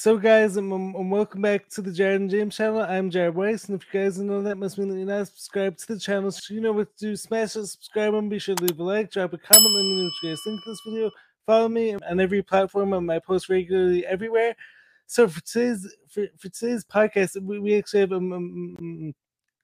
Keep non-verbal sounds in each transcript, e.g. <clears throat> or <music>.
So, guys, and, um, um, welcome back to the Jared and James channel. I'm Jared Weiss, and if you guys don't know that, must mean that you're not subscribed to the channel. So, you know what to do. Smash that subscribe button. Be sure to leave a like, drop a comment, let me know what you guys think of this video. Follow me on every platform. Um, I post regularly everywhere. So, for today's for, for today's podcast, we, we actually have um, um, um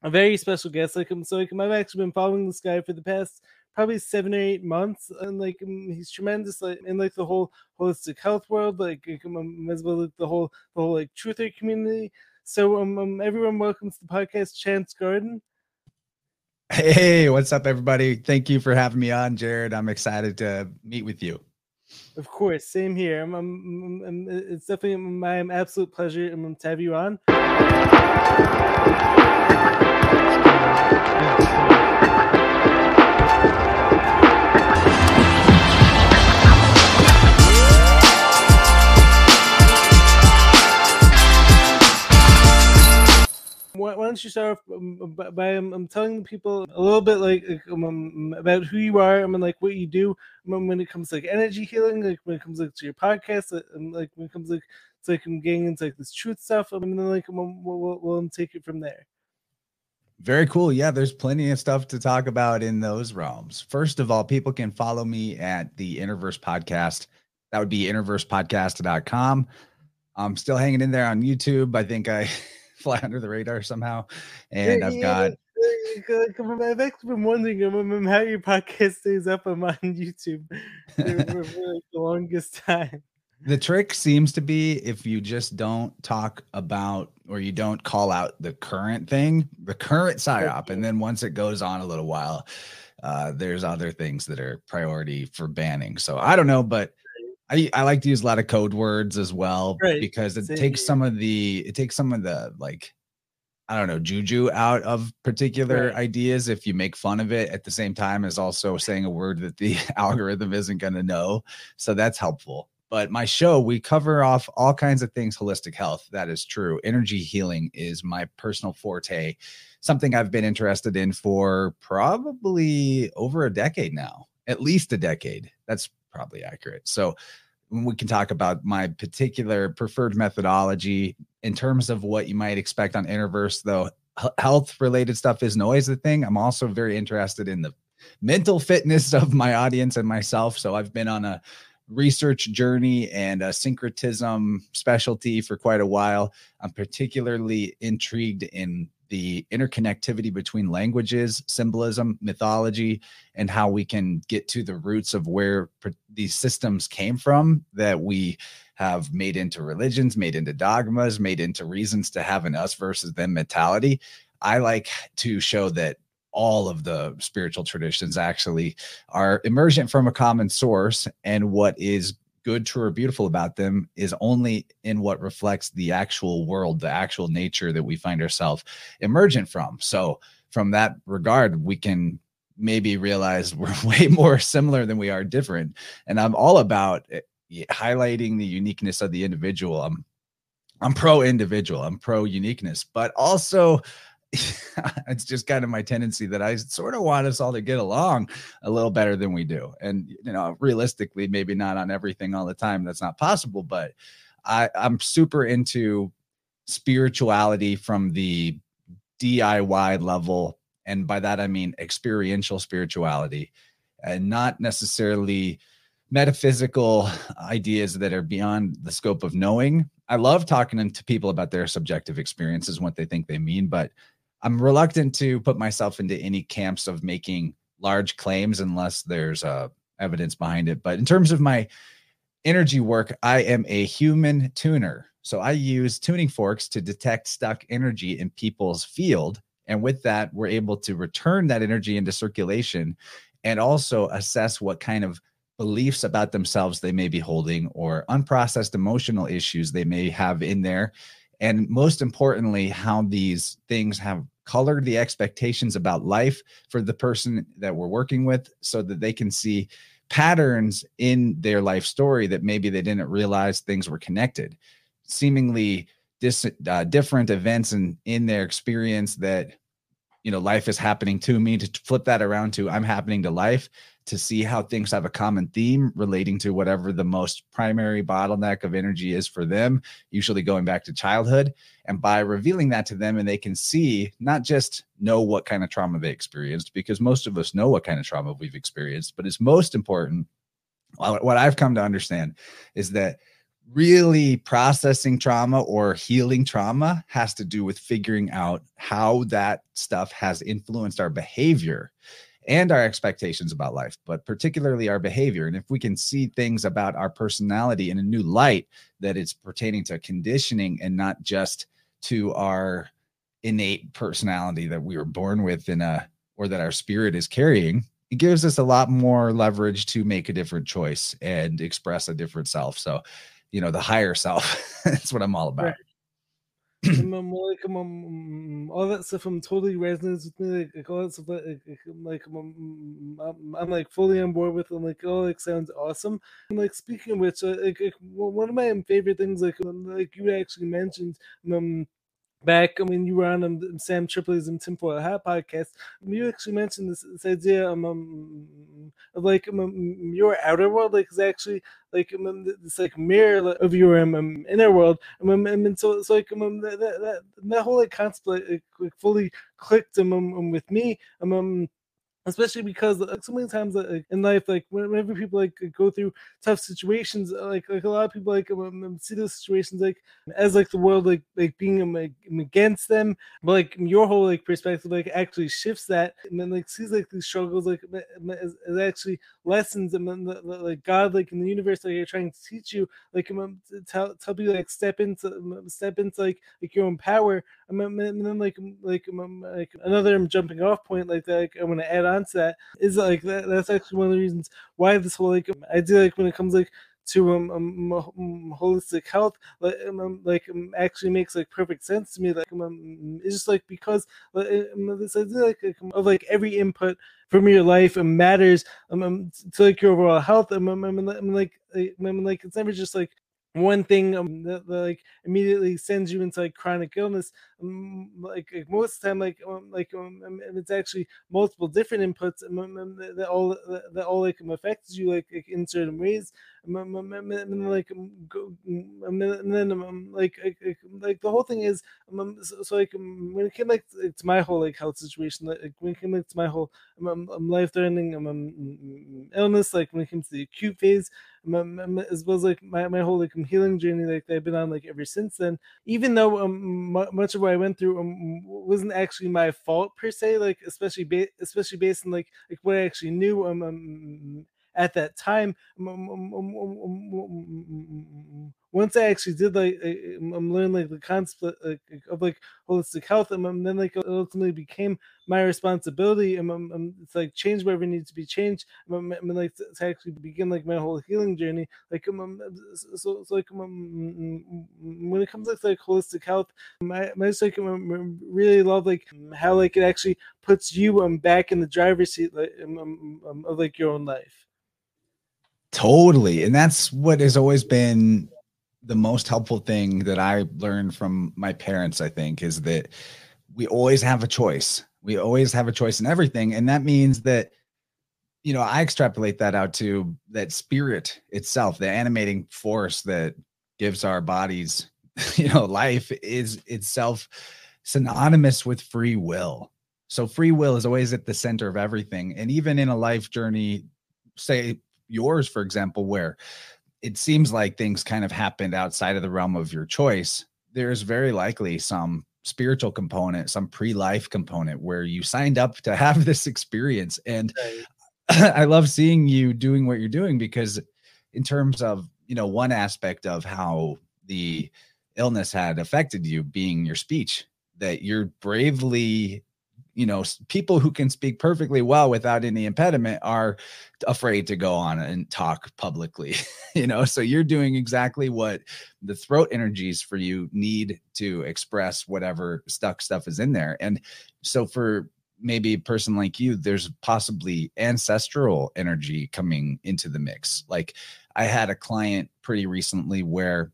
a very special guest. Like, um, so like, I've actually been following this guy for the past probably seven or eight months, and like um, he's tremendous like in like the whole holistic health world, like um, as well as the whole the whole like truther community. So um, um everyone welcomes to the podcast Chance Garton. Hey, what's up, everybody? Thank you for having me on, Jared. I'm excited to meet with you. Of course, same here. I'm, I'm, I'm, it's definitely my absolute pleasure to have you on. Why, don't you start off um, by, by um, um, telling the people a little bit like, um, um, about who you are I mean, like what you do um, when it comes to like energy healing, like when it comes like to your podcast, and like when it comes like to like getting into like this truth stuff, I mean, then like we'll, we'll, we'll take it from there. Very cool. Yeah, there's plenty of stuff to talk about in those realms. First of all, people can follow me at the Innerverse Podcast. That would be innerversepodcast.com. I'm still hanging in there on YouTube. I think I <laughs> fly under the radar somehow. And yeah, I've got. I've actually been wondering um, um, um, how your podcast stays up on <laughs> YouTube for, for, for like the longest time. The trick seems to be if you just don't talk about or you don't call out the current thing, the current psyop, and then once it goes on a little while, uh, there's other things that are priority for banning. So I don't know, but I, I like to use a lot of code words as well right. because it Same takes some of the it takes some of the like I don't know juju out of particular right. ideas if you make fun of it at the same time as also saying a word that the <laughs> algorithm isn't going to know. So that's helpful. But my show, we cover off all kinds of things holistic health. That is true. Energy healing is my personal forte, something I've been interested in for probably over a decade now, at least a decade. That's probably accurate. So we can talk about my particular preferred methodology in terms of what you might expect on Innerverse, though health related stuff isn't always the thing. I'm also very interested in the mental fitness <laughs> of my audience and myself. So I've been on a research journey and a syncretism specialty for quite a while. I'm particularly intrigued in the interconnectivity between languages, symbolism, mythology, and how we can get to the roots of where these systems came from that we have made into religions, made into dogmas, made into reasons to have an us versus them mentality. I like to show that all of the spiritual traditions actually are emergent from a common source and what is good, true, or beautiful about them is only in what reflects the actual world, the actual nature that we find ourselves emergent from. So, from that regard, we can maybe realize <laughs> we're way more similar than we are different. And I'm all about eh, highlighting the uniqueness of the individual. I'm I'm pro individual, I'm pro uniqueness, but also <laughs> it's just kind of my tendency that I sort of want us all to get along a little better than we do. And you know, realistically, maybe not on everything all the time. That's not possible, but I, I'm super into spirituality from the DIY level. And by that I mean experiential spirituality and not necessarily metaphysical ideas that are beyond the scope of knowing. I love talking to people about their subjective experiences, what they think they mean, but I'm reluctant to put myself into any camps of making large claims unless there's uh, evidence behind it. But in terms of my energy work, I am a human tuner. So I use tuning forks to detect stuck energy in people's field. And with that, we're able to return that energy into circulation and also assess what kind of beliefs about themselves they may be holding or unprocessed emotional issues they may have in there. And most importantly, how these things have color the expectations about life for the person that we're working with so that they can see patterns in their life story that maybe they didn't realize things were connected. Seemingly dis, uh, different events in in their experience that you know life is happening to me to flip that around to i'm happening to life to see how things have a common theme relating to whatever the most primary bottleneck of energy is for them, usually going back to childhood. And by revealing that to them, and they can see, not just know what kind of trauma they experienced, because most of us know what kind of trauma we've experienced, but it's most important. What I've come to understand is that really processing trauma or healing trauma has to do with figuring out how that stuff has influenced our behavior and our expectations about life, but particularly our behavior. And if we can see things about our personality in a new light, that it's pertaining to conditioning and not just to our innate personality that we were born with in a or that our spirit is carrying, it gives us a lot more leverage to make a different choice and express a different self. So, you know, the higher self, <laughs> that's what I'm all about. All that stuff um totally resonates with me. Like, like all that stuff, like, like I'm, I'm, like fully on board with. them. like, oh like sounds awesome. And like speaking of which, uh, like, like one of my favorite things, like like you actually mentioned, um back I mean you were on um, Sam Tripoli's and Tinfoil Hat podcast. You actually mentioned this, this idea um, um, of like um, um your outer world like is actually like um, this like mirror of your um, inner world. Um, and so it's like um, that, that, that whole like concept like fully clicked um, um, with me. Um, especially because like, so many times like, in life like whenever people like go through tough situations uh, like like a lot of people like um, um, um see those situations like as like the world like like being um, like, um, against them but like your whole like perspective like actually shifts that and then like sees like these struggles like as, actually lessons and then the, the, like god like in the universe like are trying to teach you like um, um tell, tell you like step into step into like like your own power. And then like like like another jumping off point like that like, i'm gonna add on onto that is like that, that's actually one of the reasons why this whole like idea like when it comes like to um, um, um holistic health like um, um like um, actually makes like perfect sense to me like um, it's just like because like, this idea like, of like every input from your life and matters um, to like your overall health and um, like like it's never just like one thing um, that, like immediately sends you into like chronic illness um, like, like, most of the time like um, like um, um it's actually multiple different inputs um, that all that all like affects you like, like in certain ways like and then like like, the whole thing is so, so, like when it came like to my whole like health situation like when it came like to my whole life threatening illness like when it came to the acute phase as well as like my, my whole like healing journey like I've been on like ever since then. Even though um, much of what I went through um, wasn't actually my fault per se, like especially ba- especially based on like like what I actually knew um, um at that time. Once I actually did like I'm learning like the concept of like holistic health, and then like it ultimately became my responsibility, and it's like change whatever needs to be changed. I mean, like to actually begin like my whole healing journey. Like so, so like when it comes to like holistic health, my just like really love like how like it actually puts you um back in the driver's seat like um, um, of like your own life. Totally. And that's what has always been the most helpful thing that I learned from my parents, I think, is that we always have a choice. We always have a choice in everything. And that means that, you know, I extrapolate that out to that spirit itself, the animating force that gives our bodies, <laughs> you know, life is itself synonymous with free will. So free will is always at the center of everything. And even in a life journey, say yours, for example, where it seems like things kind of happened outside of the realm of your choice, there's very likely some spiritual component, some pre-life component where you signed up to have this experience. And <clears throat> I love seeing you doing what you're doing because in terms of, you know, one aspect of how the illness had affected you being your speech that you're bravely you know people who can speak perfectly well without any impediment are afraid to go on and talk publicly <laughs> you know? So you're doing exactly what the throat energies for you need to express whatever stuck stuff is in there. And so for maybe a person like you there's possibly ancestral energy coming into the mix. Like i had a client pretty recently where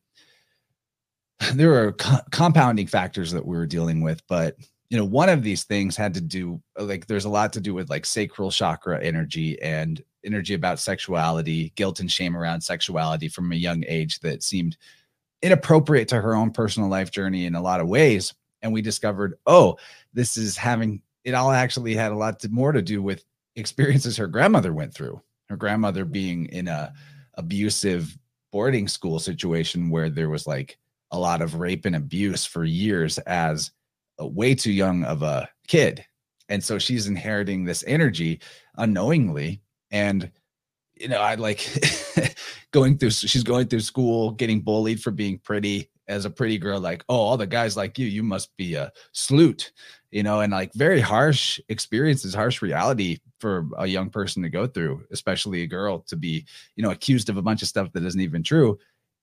<sighs> there were co- compounding factors that we were dealing with but you know, one of these things had to do uh, like there's a lot to do with like sacral chakra energy and energy about sexuality, guilt and shame around sexuality from a young age that seemed inappropriate to her own personal life journey in a lot of ways. And we discovered, oh, this is having it all actually had a lot to, more to do with experiences her grandmother went through. Her grandmother mm-hmm. being in a abusive boarding school situation where there was like a lot of rape and abuse for years as Uh, way too young of a kid. And so she's inheriting this energy unknowingly. And, you know, I like <laughs> going through, she's going through school, getting bullied for being pretty as a pretty girl, like, oh, all the guys like you, you must be a sleut, you know, and like very harsh experiences, harsh reality for a young person to go through, especially a girl to be, you know, accused of a bunch of stuff that isn't even true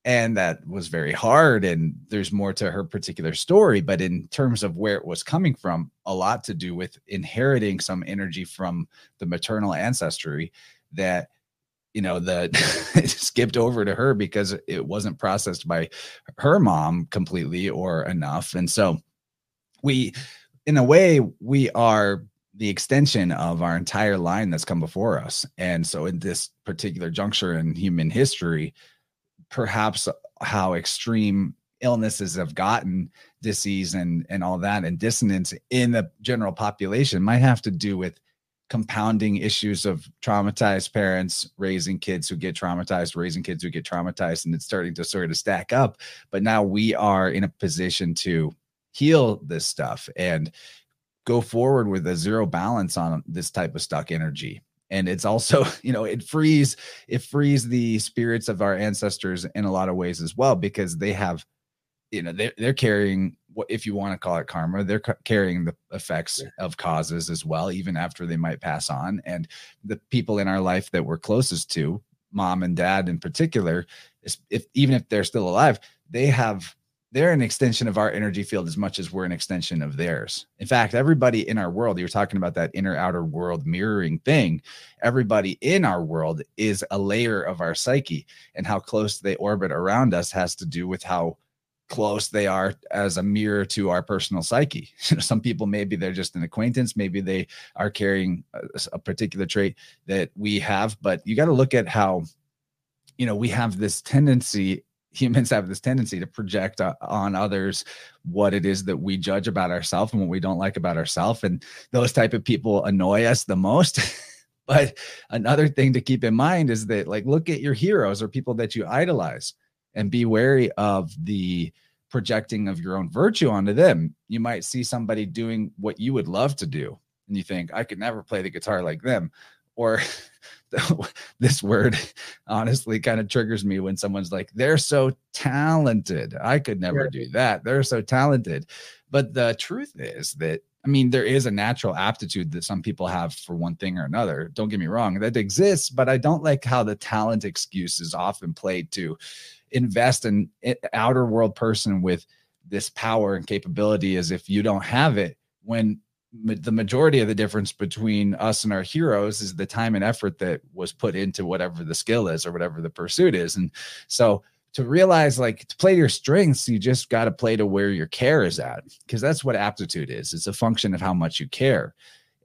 and that was very hard and there's more to her particular story but in terms of where it was coming from a lot to do with inheriting some energy from the maternal ancestry that you know that <laughs> skipped over to her because it wasn't processed by her mom completely or enough and so we in a way we are the extension of our entire line that's come before us and so in this particular juncture in human history perhaps how extreme illnesses have gotten disease and and all that and dissonance in the general population might have to do with compounding issues of traumatized parents raising kids who get traumatized raising kids who get traumatized and it's starting to sort of stack up. But now we are in a position to heal this stuff and go forward with a zero balance on this type of stuck energy and it's also <laughs> you know it frees it frees the spirits of our ancestors in a lot of ways as well because they have you know they're, they're carrying what if you want to call it karma they're carrying the effects yeah. of causes as well even after they might pass on and the people in our life that we're closest to mom and dad in particular if even if they're still alive they have they're an extension of our energy field as much as we're an extension of theirs. In fact, everybody in our world, you're talking about that inner outer world mirroring thing. Everybody in our world is a layer of our psyche, and how close they orbit around us has to do with how close they are as a mirror to our personal psyche. <laughs> Some people maybe they're just an acquaintance, maybe they are carrying a, a particular trait that we have, but you got to look at how you know we have this tendency humans have this tendency to project uh, on others what it is that we judge about ourselves and what we don't like about ourselves and those type of people annoy us the most. <laughs> But another thing to keep in mind is that like look at your heroes or people that you idolize and be wary of the projecting of your own virtue onto them. You might see somebody doing what you would love to do and you think i could never play the guitar like them or <laughs> <laughs> this word honestly kind of triggers me when someone's like they're so talented. I could never yeah. do that. They're so talented. But the truth is that i mean there is a natural aptitude that some people have for one thing or another. Don't get me wrong that exists but i don't like how the talent excuse is often played to invest in eh, outer world person with this power and capability as if you don't have it when the majority of the difference between us and our heroes is the time and effort that was put into whatever the skill is or whatever the pursuit is. And so to realize like to play your strengths you just got to play to where your care is at because that's what aptitude is. It's a function of how much you care.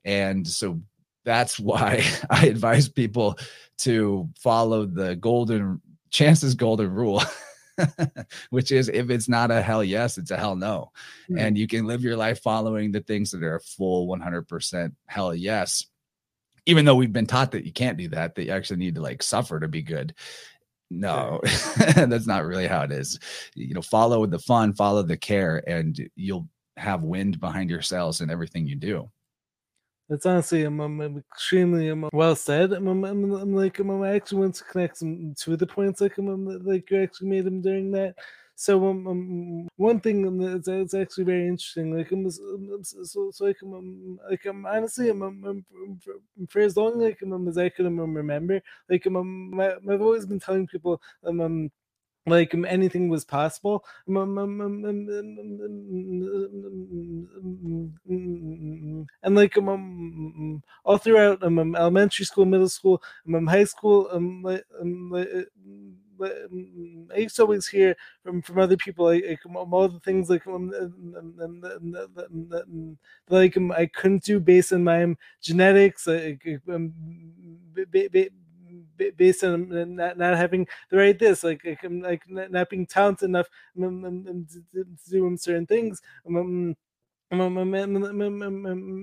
And so that's <laughs> why i advise people to follow the golden chances golden rule <laughs> <laughs> which is if it's not a hell yes, it's a hell no. Mm-hmm. And you can live your life following the things that are full 100% hell yes. Even though we've been taught that you can't do that, that you actually need to like suffer to be good. No, <laughs> that's not really how it is. You know, follow the fun, follow the care, and you'll have wind behind your sails in everything you do. That's honestly I'm, extremely um, well said. I'm, like I'm, I actually want to connect to the points like like you actually made them during that. So um, um one thing that's, that's actually very interesting. Like I'm so, so like I'm like I'm honestly I'm, I'm for as long like I'm as I can remember. Like I'm, I've always been telling people um like anything was possible and like um, all throughout um, elementary school middle school um, high school um, um, I used to always hear from from other people like, all the things like like I couldn't do based on my genetics, like, um, based on not, not having the right this, like like not being talented enough to do certain things. Um,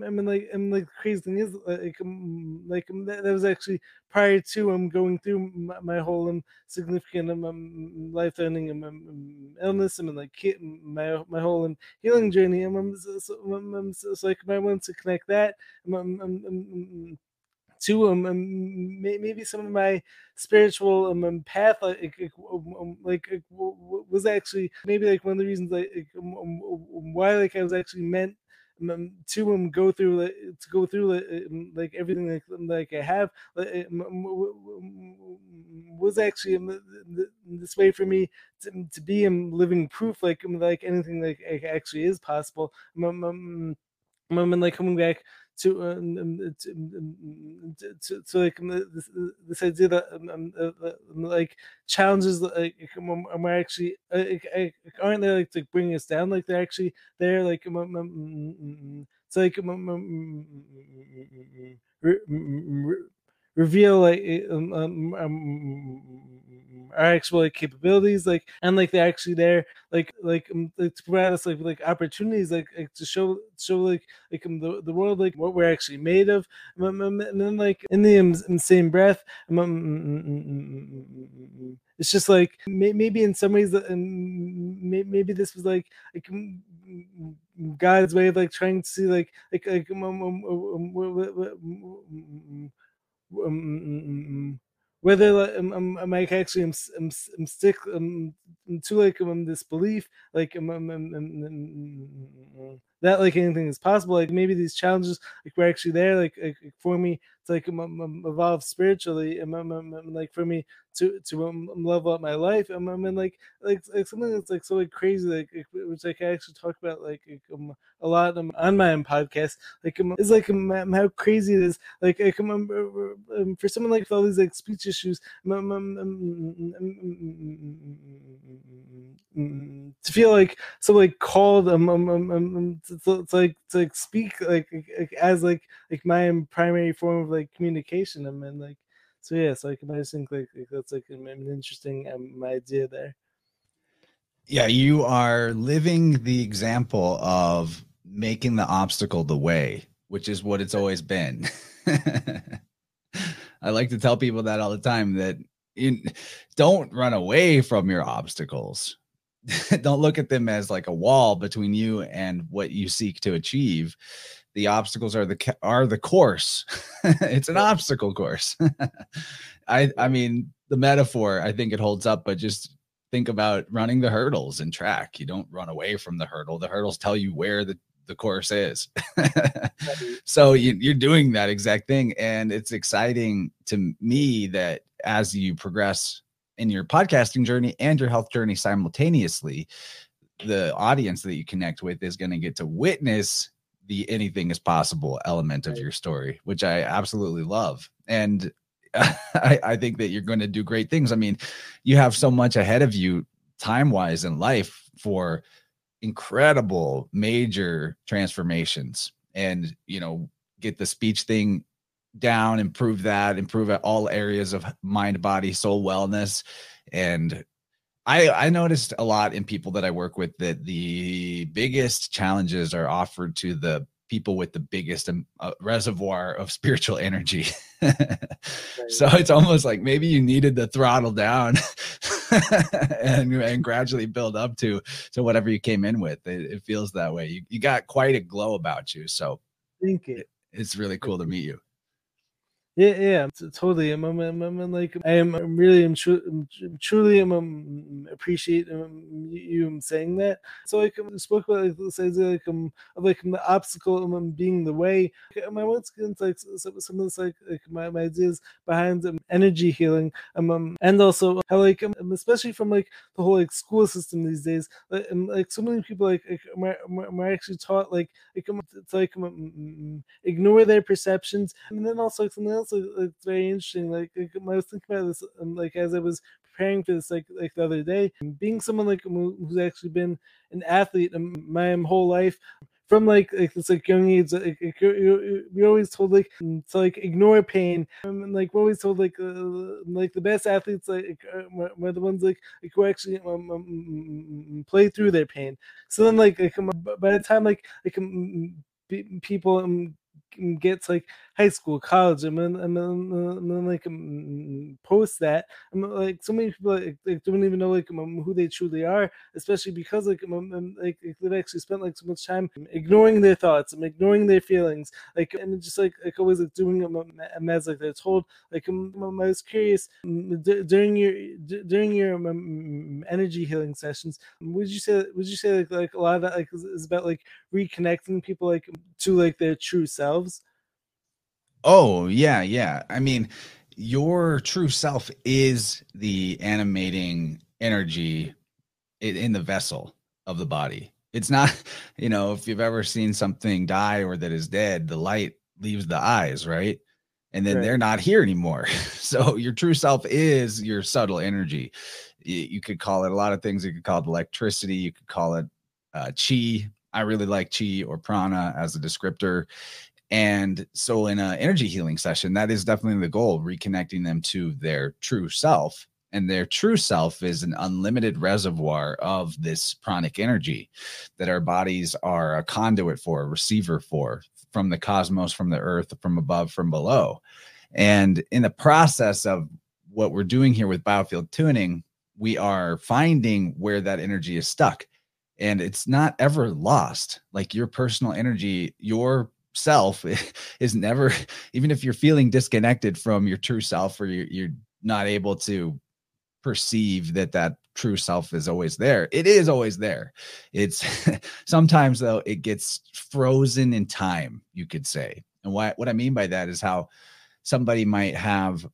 I mean, like, and like, crazy thing is, like, like that, was actually prior to I'm um, going through my, whole um, significant um, um um, um, illness. Mean, like, my my whole um, healing journey. Um, so, so, like, I want to connect that. Um, um, to um, um, maybe some of my spiritual um, um path like, um, like was actually maybe like one of the reasons like why like I was actually meant um, to um, go through like, to go through like, like everything like, like I have like, was actually um, this way for me to, to be um, living proof like like anything like actually is possible. Um, um, um, like coming back to, um, um to, um, to, to, like this, this idea that um, uh, like challenges like are actually uh, aren't they like, bringing us down like they're actually there like it's like reveal like um, um, our actual like capabilities like and like they're actually there like like, um, like to provide us like like opportunities like, like to show show like like um, the, the world like what we're actually made of um, um, and then like in the, um, in same breath it's just like maybe in some ways maybe this was like like God's way of like trying to see like like like um, um, um, whether I'm, I'm, I'm like actually I'm, stick I'm like I'm disbelief like I'm, I'm, I'm, that like anything is possible like maybe these challenges like we're actually there like, like for me to like evolve spiritually and like for me to to um, level up my life and I mean like like like something that's like so like crazy like, which like I actually talk about like, um, a lot um, on my own podcast like um, is like um, how crazy it is like, like um, um, for someone like with all these like speech issues to feel like so like called um, um, um, um to, to, to, like to like speak like, like as like like my primary form of like communication I mean like so yeah, so I can I just think like, like that's like an, an interesting um, idea there. Yeah, you are living the example of making the obstacle the way, which is what it's always been. <laughs> I like to tell people that all the time that you don't run away from your obstacles. <laughs> don't look at them as like a wall between you and what you seek to achieve. The obstacles are the are the course. <laughs> It's an obstacle course. <laughs> I i mean the metaphor i think it holds up but just think about running the hurdles in track. You don't run away from the hurdle. The hurdles tell you where the the course is. So you, you're doing that exact thing and it's exciting to me that as you progress in your podcasting journey and your health journey simultaneously the audience that you connect with is going to get to witness the anything is possible element of your story, which I absolutely love. And <laughs> I, I think that you're going to do great things. I mean, you have so much ahead of you time wise in life for incredible major transformations and, you know, get the speech thing down, improve that, improve at all areas of mind, body, soul wellness. And I, I noticed a lot in people that I work with that the biggest challenges are offered to the people with the biggest um, uh, reservoir of <laughs> spiritual energy. so it's almost like maybe you needed the throttle down <laughs> and, and gradually build up to to whatever you came in with. It, it feels that way. You, you got quite a glow about you. So Thank you. It, it's really cool to meet you. Yeah, yeah, totally. I'm, I'm, I'm, I'm like, I am I'm really, I'm, tru- I'm truly, I'm, I'm appreciate um, you saying that. So like, I spoke about like this idea, like, um, of like the obstacle, um, being the way. My once get into like some, some of this, like, like my, my ideas behind um, energy healing, um, um, and also how like, um, especially from like the whole like school system these days, like, um, like so many people like, like are, are actually taught like, like um, to like um, ignore their perceptions, and then also like, something else it's very interesting. Like, like I was thinking about this, um, like as I was preparing for this like like the other day. Being someone like who's actually been an athlete um, my whole life, from like like this like young age like, like, we're always told like mm, to like ignore pain um, and like we're always told like uh, like the best athletes like are, uh, are the ones like, like who actually um, um, um, mm, mm, play through their pain so then like, like um, by the time like like people gets like high school, college, then, and then like um, post that, and like so many people like, like don't even know like um, who they truly are, especially because like um, like they've actually spent like so much time ignoring their thoughts and ignoring their feelings, like and just like like always like doing them um, as like they're told. Like um, I was curious during your during your um, energy healing sessions, would you say would you say like, like a lot of that like is about like reconnecting people like to like their true selves? Oh, yeah, yeah. I mean, your true self is the animating energy in the vessel of the body. It's not, <laughs> you know, if you've ever seen something die or that is dead, the light leaves the eyes, right? And then right. they're not here anymore. <laughs> so your true self is your subtle energy. You could call it a lot of things. You could call it electricity. You could call it uh, chi. I really like chi or prana as a descriptor. And so, in an energy healing session, that is definitely the goal reconnecting them to their true self. And their true self is an unlimited reservoir of this pranic energy that our bodies are a conduit for, a receiver for from the cosmos, from the earth, from above, from below. And in the process of what we're doing here with biofield tuning, we are finding where that energy is stuck. And it's not ever lost. Like your personal energy, your self <laughs> is never even if you're feeling disconnected from your true self or you're, you're not able to perceive that that true self is always there it is always there. It's <laughs> sometimes though it gets frozen in time you could say. And what what i mean by that is how somebody might have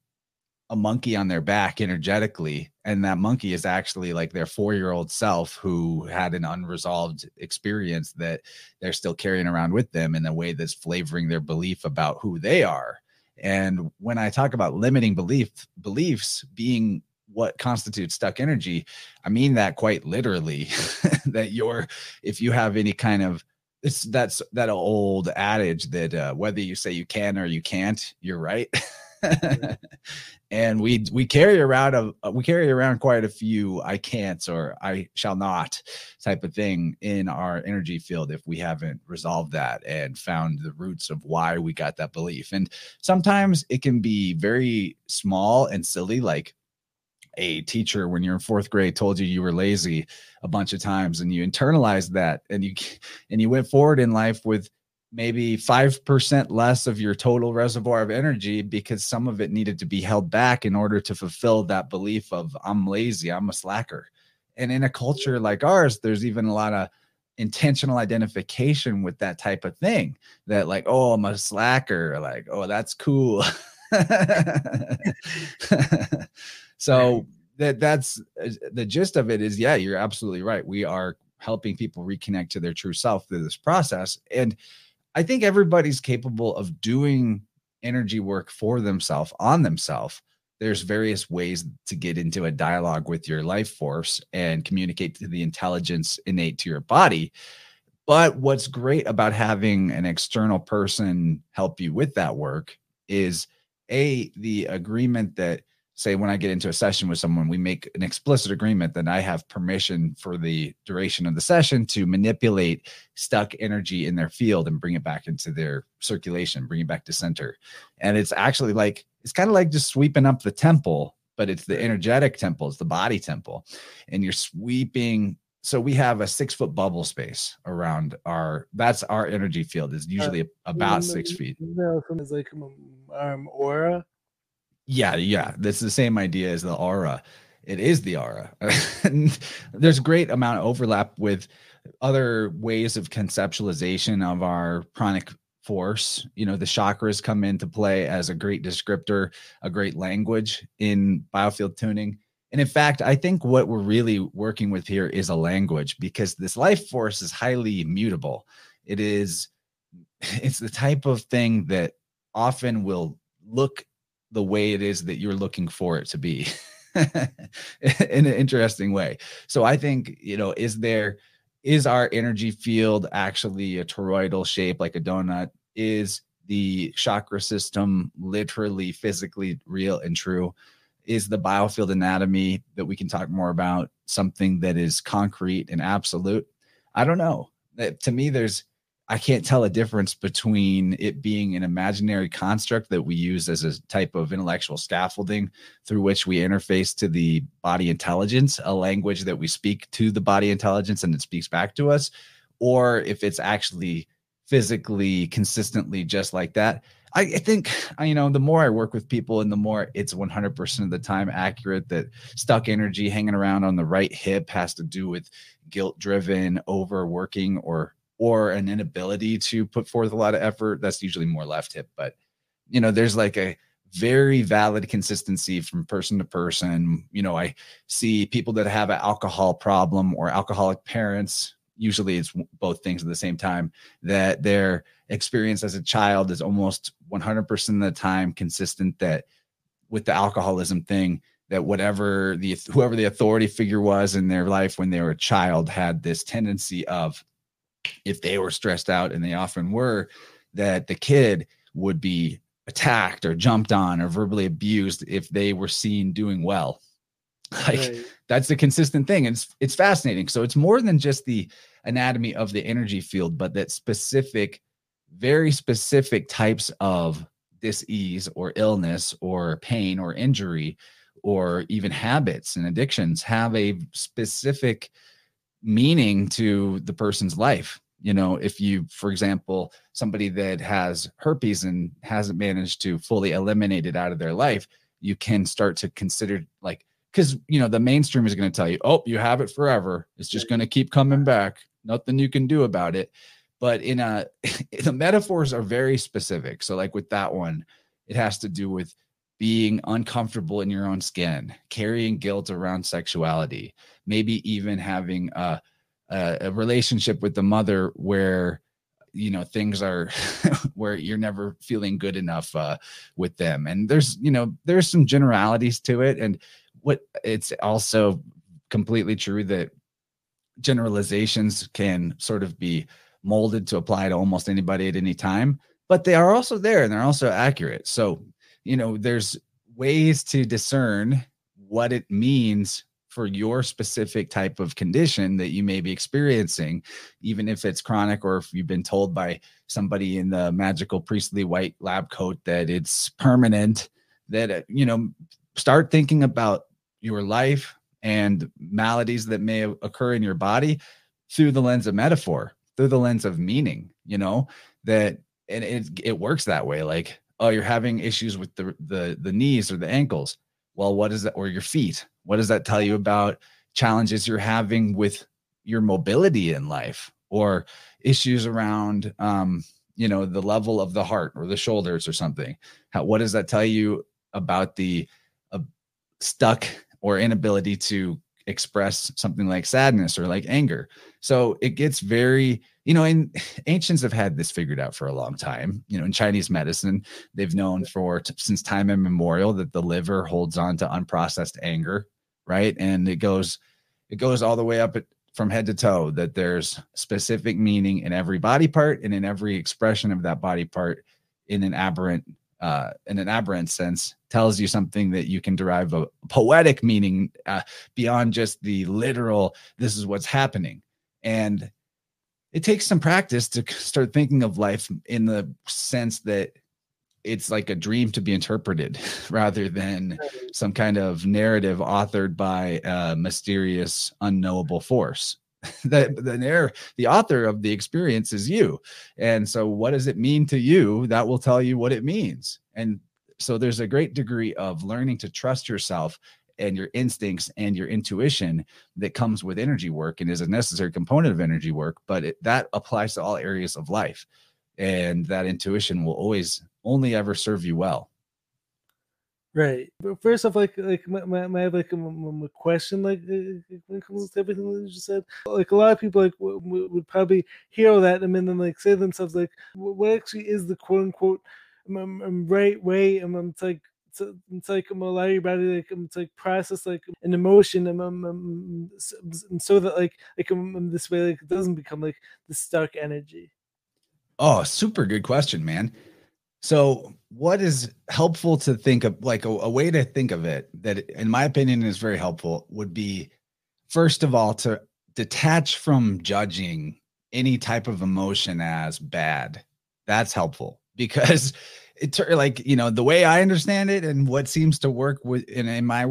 a monkey on their back energetically and that monkey is actually like their 4-year-old self who had an unresolved experience that they're still carrying around with them in a way that's flavoring their belief about who they are. And when i talk about limiting belief beliefs being what constitutes stuck energy i mean that quite literally. <laughs> That you're if you have any kind of it's that's that old adage that uh, whether you say you can or you can't you're right <laughs> <laughs> and we we carry around a we carry around quite a few I can't or I shall not type of thing in our energy field if we haven't resolved that and found the roots of why we got that belief. And sometimes it can be very small and silly, like a teacher when you're in fourth grade told you you were lazy a bunch of times and you internalized that and you <laughs> and you went forward in life with maybe 5% less of your total reservoir of energy because some of it needed to be held back in order to fulfill that belief of I'm lazy, I'm a slacker. And in a culture like ours, there's even a lot of intentional identification with that type of thing that like oh i'm a slacker like oh that's cool. <laughs> So that that's uh, the gist of it is yeah you're absolutely right. We are helping people reconnect to their true self through this process. And I think everybody's capable of doing energy work for themselves on themselves. There's various ways to get into a dialogue with your life force and communicate to the intelligence innate to your body. But what's great about having an external person help you with that work is a the agreement that say when I get into a session with someone, we make an explicit agreement that I have permission for the duration of the session to manipulate stuck energy in their field and bring it back into their circulation, bring it back to center. And it's actually like it's kind of like just sweeping up the temple, but it's the energetic temple, it's the body temple. And you're sweeping so we have a six foot bubble space around our that's our energy field is usually uh, about six feet. Is like um, aura yeah, yeah. That's the same idea as the aura. It is the aura. <laughs> There's great amount of overlap with other ways of conceptualization of our pranic force. You know, the chakras come into play as a great descriptor, a great language in biofield tuning. And in fact, I think what we're really working with here is a language because this life force is highly mutable. It is, it's the type of thing that often will look the way it is that you're looking for it to be. <laughs> in an interesting way. So I think, you know, is there is our energy field actually a toroidal shape like a donut? Is the chakra system literally physically real and true? Is the biofield anatomy that we can talk more about something that is concrete and absolute? I don't know. To me, there's I can't tell a difference between it being an imaginary construct that we use as a type of intellectual scaffolding through which we interface to the body intelligence, a language that we speak to the body intelligence and it speaks back to us, or if it's actually physically consistently just like that. I, I think, you know, the more I work with people and the more it's 100% of the time accurate that stuck energy hanging around on the right hip has to do with guilt driven overworking or or an inability to put forth a lot of effort, that's usually more left hip. But you know, there's like a very valid consistency from person to person. You know, I see people that have an alcohol problem or alcoholic parents. Usually, it's both things at the same time. That their experience as a child is almost 100% of the time consistent. That with the alcoholism thing, that whatever the whoever the authority figure was in their life when they were a child had this tendency of if they were stressed out, and they often were, that the kid would be attacked or jumped on or verbally abused if they were seen doing well. <laughs> Like right. that's the consistent thing. And it's it's fascinating. So it's more than just the anatomy of the energy field, but that specific, very specific types of disease or illness or pain or injury or even habits and addictions have a specific meaning to the person's life. You know if you for example somebody that has herpes and hasn't managed to fully eliminate it out of their life you can start to consider like because you know the mainstream is going to tell you oh you have it forever. It's just going to keep coming back. Nothing you can do about it. But in a <laughs> the metaphors are very specific. So like with that one it has to do with being uncomfortable in your own skin carrying guilt around sexuality maybe even having a a, a relationship with the mother where you know things are <laughs> where you're never feeling good enough uh, with them. And there's you know there's some generalities to it. And what it's also completely true that generalizations can sort of be molded to apply to almost anybody at any time but they are also there and they're also accurate. So you know there's ways to discern what it means for your specific type of condition that you may be experiencing, even if it's chronic or if you've been told by somebody in the magical priestly white lab coat that it's permanent, that, uh, you know, start thinking about your life and maladies that may occur in your body through the lens of metaphor, through the lens of meaning, you know, that, and it, it works that way. Like, oh, you're having issues with the, the, the knees or the ankles. Well, what is that? Or your feet what does that tell you about challenges you're having with your mobility in life or issues around um, you know the level of the heart or the shoulders or something How, what does that tell you about the uh, stuck or inability to express something like sadness or like anger. So it gets very you know and <sighs> ancients have had this figured out for a long time. You know in chinese medicine they've known for since time immemorial that the liver holds on to unprocessed anger right? And it goes it goes all the way up at, from head to toe that there's specific meaning in every body part and in every expression of that body part in an aberrant uh, in an aberrant sense tells you something that you can derive a poetic meaning uh, beyond just the literal this is what's happening. And it takes some practice to <laughs> start thinking of life in the sense that it's like a dream to be interpreted <laughs> rather than some kind of narrative authored by a mysterious unknowable force <laughs> the the the author of the experience is you. And so what does it mean to you? That will tell you what it means. And so there's a great degree of learning to trust yourself and your instincts and your intuition that comes with energy work and is a necessary component of energy work but it, that applies to all areas of life. And that intuition will always only ever serve you well. Right. But first off, like, like my, my, my like a, my question, like uh, when it comes to everything that you just said, like a lot of people like w- would probably hear all that and then like say to themselves like, what actually is the quote unquote right way? And it's like it's, it's like um, allow your body like um, to like process like an emotion um, um, um, so that like like um, this way like it doesn't become like the stuck energy. Oh, super good question, man. So, what is helpful to think of, like a, a, way to think of it that, in my opinion, is very helpful would be, first of all, to detach from judging any type of emotion as bad. That's helpful <laughs> because it's like, you know, the way I understand it and what seems to work with in, in my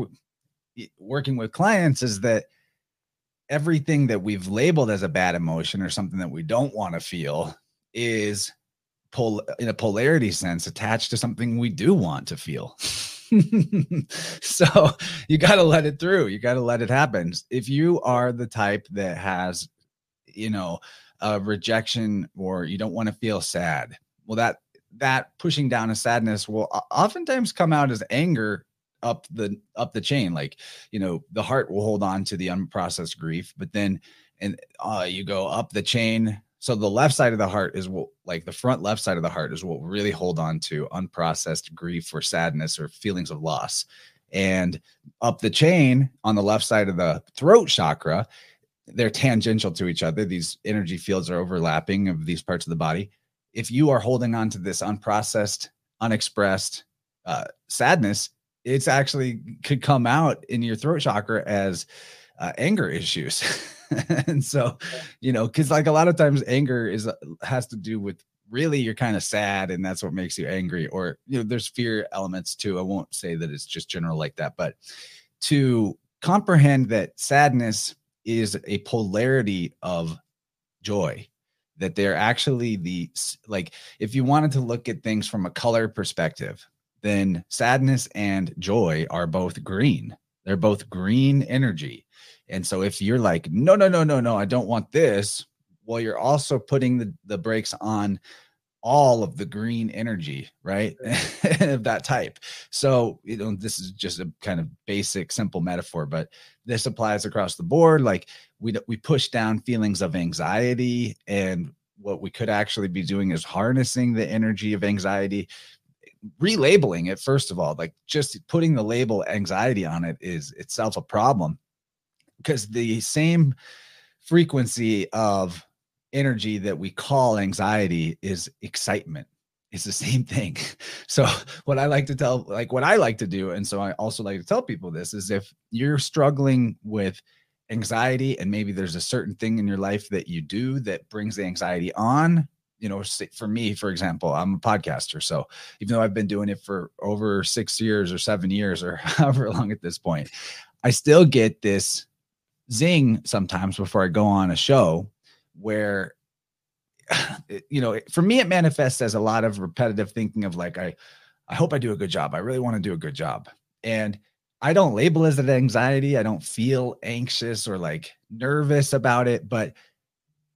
working with clients is that everything that we've labeled as a bad emotion or something that we don't want to feel is pol in a polarity sense attached to something we do want to feel. <laughs> so you got to let it through. You got to let it happen. If you are the type that has, you know, a rejection or you don't want to feel sad, well, that that pushing down a sadness will oftentimes come out as anger up the up the chain like you know the heart will hold on to the unprocessed grief but then and uh, you go up the chain so the left side of the heart is what, like the front left side of the heart is what really hold on to unprocessed grief or sadness or feelings of loss. And up the chain on the left side of the throat chakra, they're tangential to each other. These energy fields are overlapping of these parts of the body. If you are holding on to this unprocessed, unexpressed uh, sadness, it's actually could come out in your throat chakra as uh, anger issues. <laughs> and so, you know, because like a lot of times anger is uh, has to do with really you're kind of sad and that's what makes you angry or you know there's fear elements too. I won't say that it's just general like that but to comprehend that sadness is a polarity of joy that they're actually the like if you wanted to look at things from a color perspective then sadness and joy are both green. They're both green energy and so if you're like, no, no, no, no, no, I don't want this, well, you're also putting the, the brakes on all of the green energy, right? <laughs> of that type. So, you know, this is just a kind of basic, simple metaphor, but this applies across the board. Like we we push down feelings of anxiety, and what we could actually be doing is harnessing the energy of anxiety, relabeling it. First of all, like just putting the label anxiety on it is itself a problem because the same frequency of energy that we call anxiety is excitement. It's the same <laughs> thing. So what i like to tell like what i like to do and so i also like to tell people this is if you're struggling with anxiety and maybe there's a certain thing in your life that you do that brings the anxiety on you know for me for example i'm a podcaster so even though i've been doing it for over six years or seven years or <laughs> however long at this point i still get this zing sometimes before I go on a show where <sighs> you know for me it manifests as a lot of repetitive thinking of like I I hope I do a good job. I really want to do a good job. And I don't label as an anxiety. I don't feel anxious or like nervous about it, but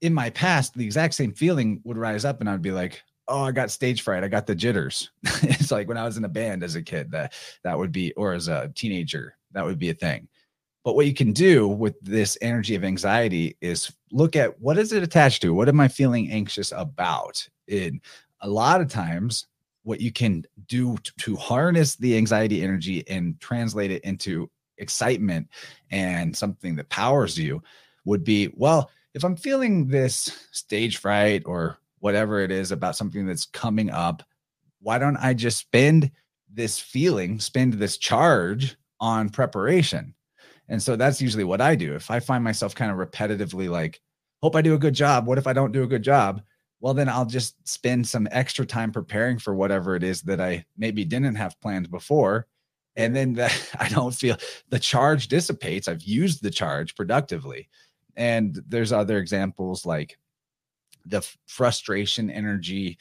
in my past the exact same feeling would rise up and I'd be like, "Oh, I got stage fright. I got the jitters." <laughs> it's like when I was in a band as a kid that that would be or as a teenager, that would be a thing. But what you can do with this energy of anxiety is look at what is it attached to? What am I feeling anxious about? In a lot of times, what you can do to, harness the anxiety energy and translate it into excitement and something that powers you would be well, if I'm feeling this stage fright or whatever it is about something that's coming up, why don't I just spend this feeling, spend this charge on preparation? And so that's usually what I do. If I find myself kind of repetitively like, hope I do a good job. What if I don't do a good job? Well, then I'll just spend some extra time preparing for whatever it is that I maybe didn't have planned before. And then the, <laughs> I don't feel the charge dissipates. I've used the charge productively. And there's other examples like the frustration energy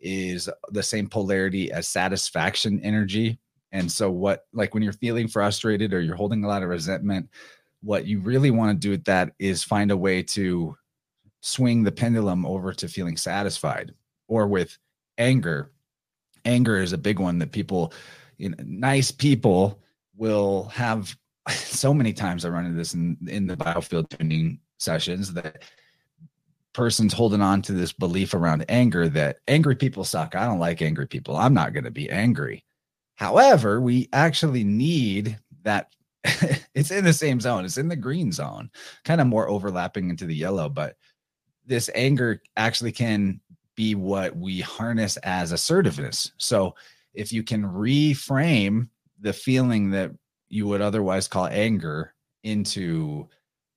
is the same polarity as satisfaction energy. And so, what, like when you're feeling frustrated or you're holding a lot of resentment, what you really want to do with that is find a way to swing the pendulum over to feeling satisfied or with anger. Anger is a big one that people, you know, nice people will have <laughs> so many times I run into this in, in the biofield tuning sessions that person's holding on to this belief around anger that angry people suck. I don't like angry people. I'm not going to be angry However, we actually need that. <laughs> it's in the same zone. It's in the green zone, kind of more overlapping into the yellow, but this anger actually can be what we harness as assertiveness. So if you can reframe the feeling that you would otherwise call anger into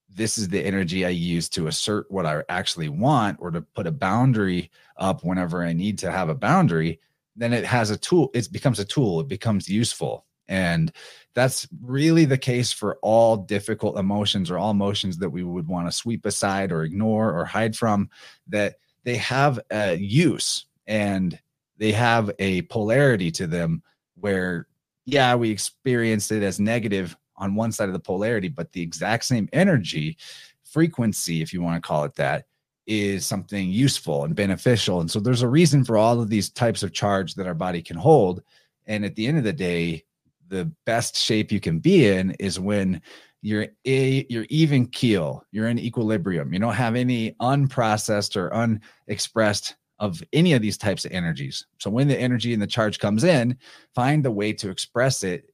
this is the energy I use to assert what I actually want or to put a boundary up whenever I need to have a boundary, then it has a tool. It becomes a tool. It becomes useful. And that's really the case for all difficult emotions or all emotions that we would want to sweep aside or ignore or hide from, that they have a use and they have a polarity to them where, yeah, we experience it as negative on one side of the polarity, but the exact same energy, frequency, if you want to call it that, is something useful and beneficial. And so there's a reason for all of these types of charge that our body can hold. And at the end of the day, the best shape you can be in is when you're a you're even keel, you're in equilibrium. You don't have any unprocessed or unexpressed of any of these types of energies. So when the energy and the charge comes in, find the way to express it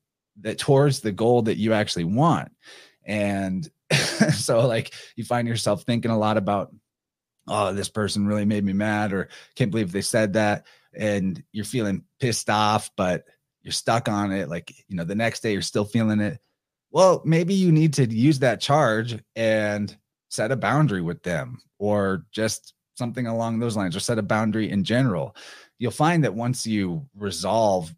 that towards the goal that you actually want. And <laughs> so like you find yourself thinking a lot about oh this person really made me mad or can't believe they said that. And you're feeling pissed off but you're stuck on it. Like you know the next day you're still feeling it. Well maybe you need to use that charge and set a boundary with them or just something along those lines or set a boundary in general. You'll find that once you resolve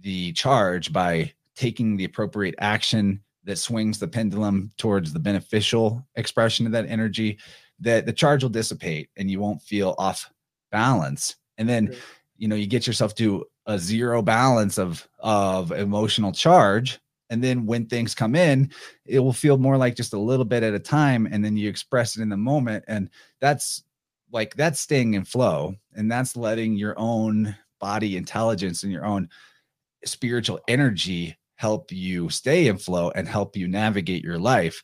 the charge by taking the appropriate action that swings the pendulum towards the beneficial expression of that energy that the charge will dissipate and you won't feel off balance. And then you know you get yourself to a zero balance of of emotional charge. And then when things come in it will feel more like just a little bit at a time and then you express it in the moment. And that's like that's staying in flow and that's letting your own body intelligence and your own spiritual energy help you stay in flow and help you navigate your life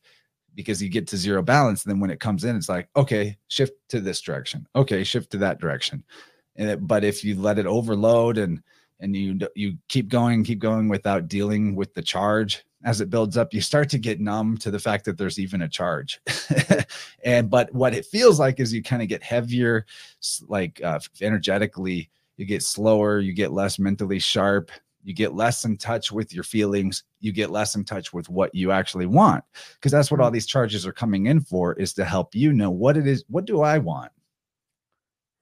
because you get to zero balance. And then when it comes in, it's like, okay, shift to this direction. Okay, shift to that direction. It, but if you let it overload and and you you keep going, keep going without dealing with the charge as it builds up, you start to get numb to the fact that there's even a charge. <laughs> and but what it feels like is you kind of get heavier, like uh, energetically, you get slower, you get less mentally sharp, you get less in touch with your feelings you get less in touch with what you actually want. Because that's what all mm-hmm. these charges are coming in for is to help you know what it is what do i want?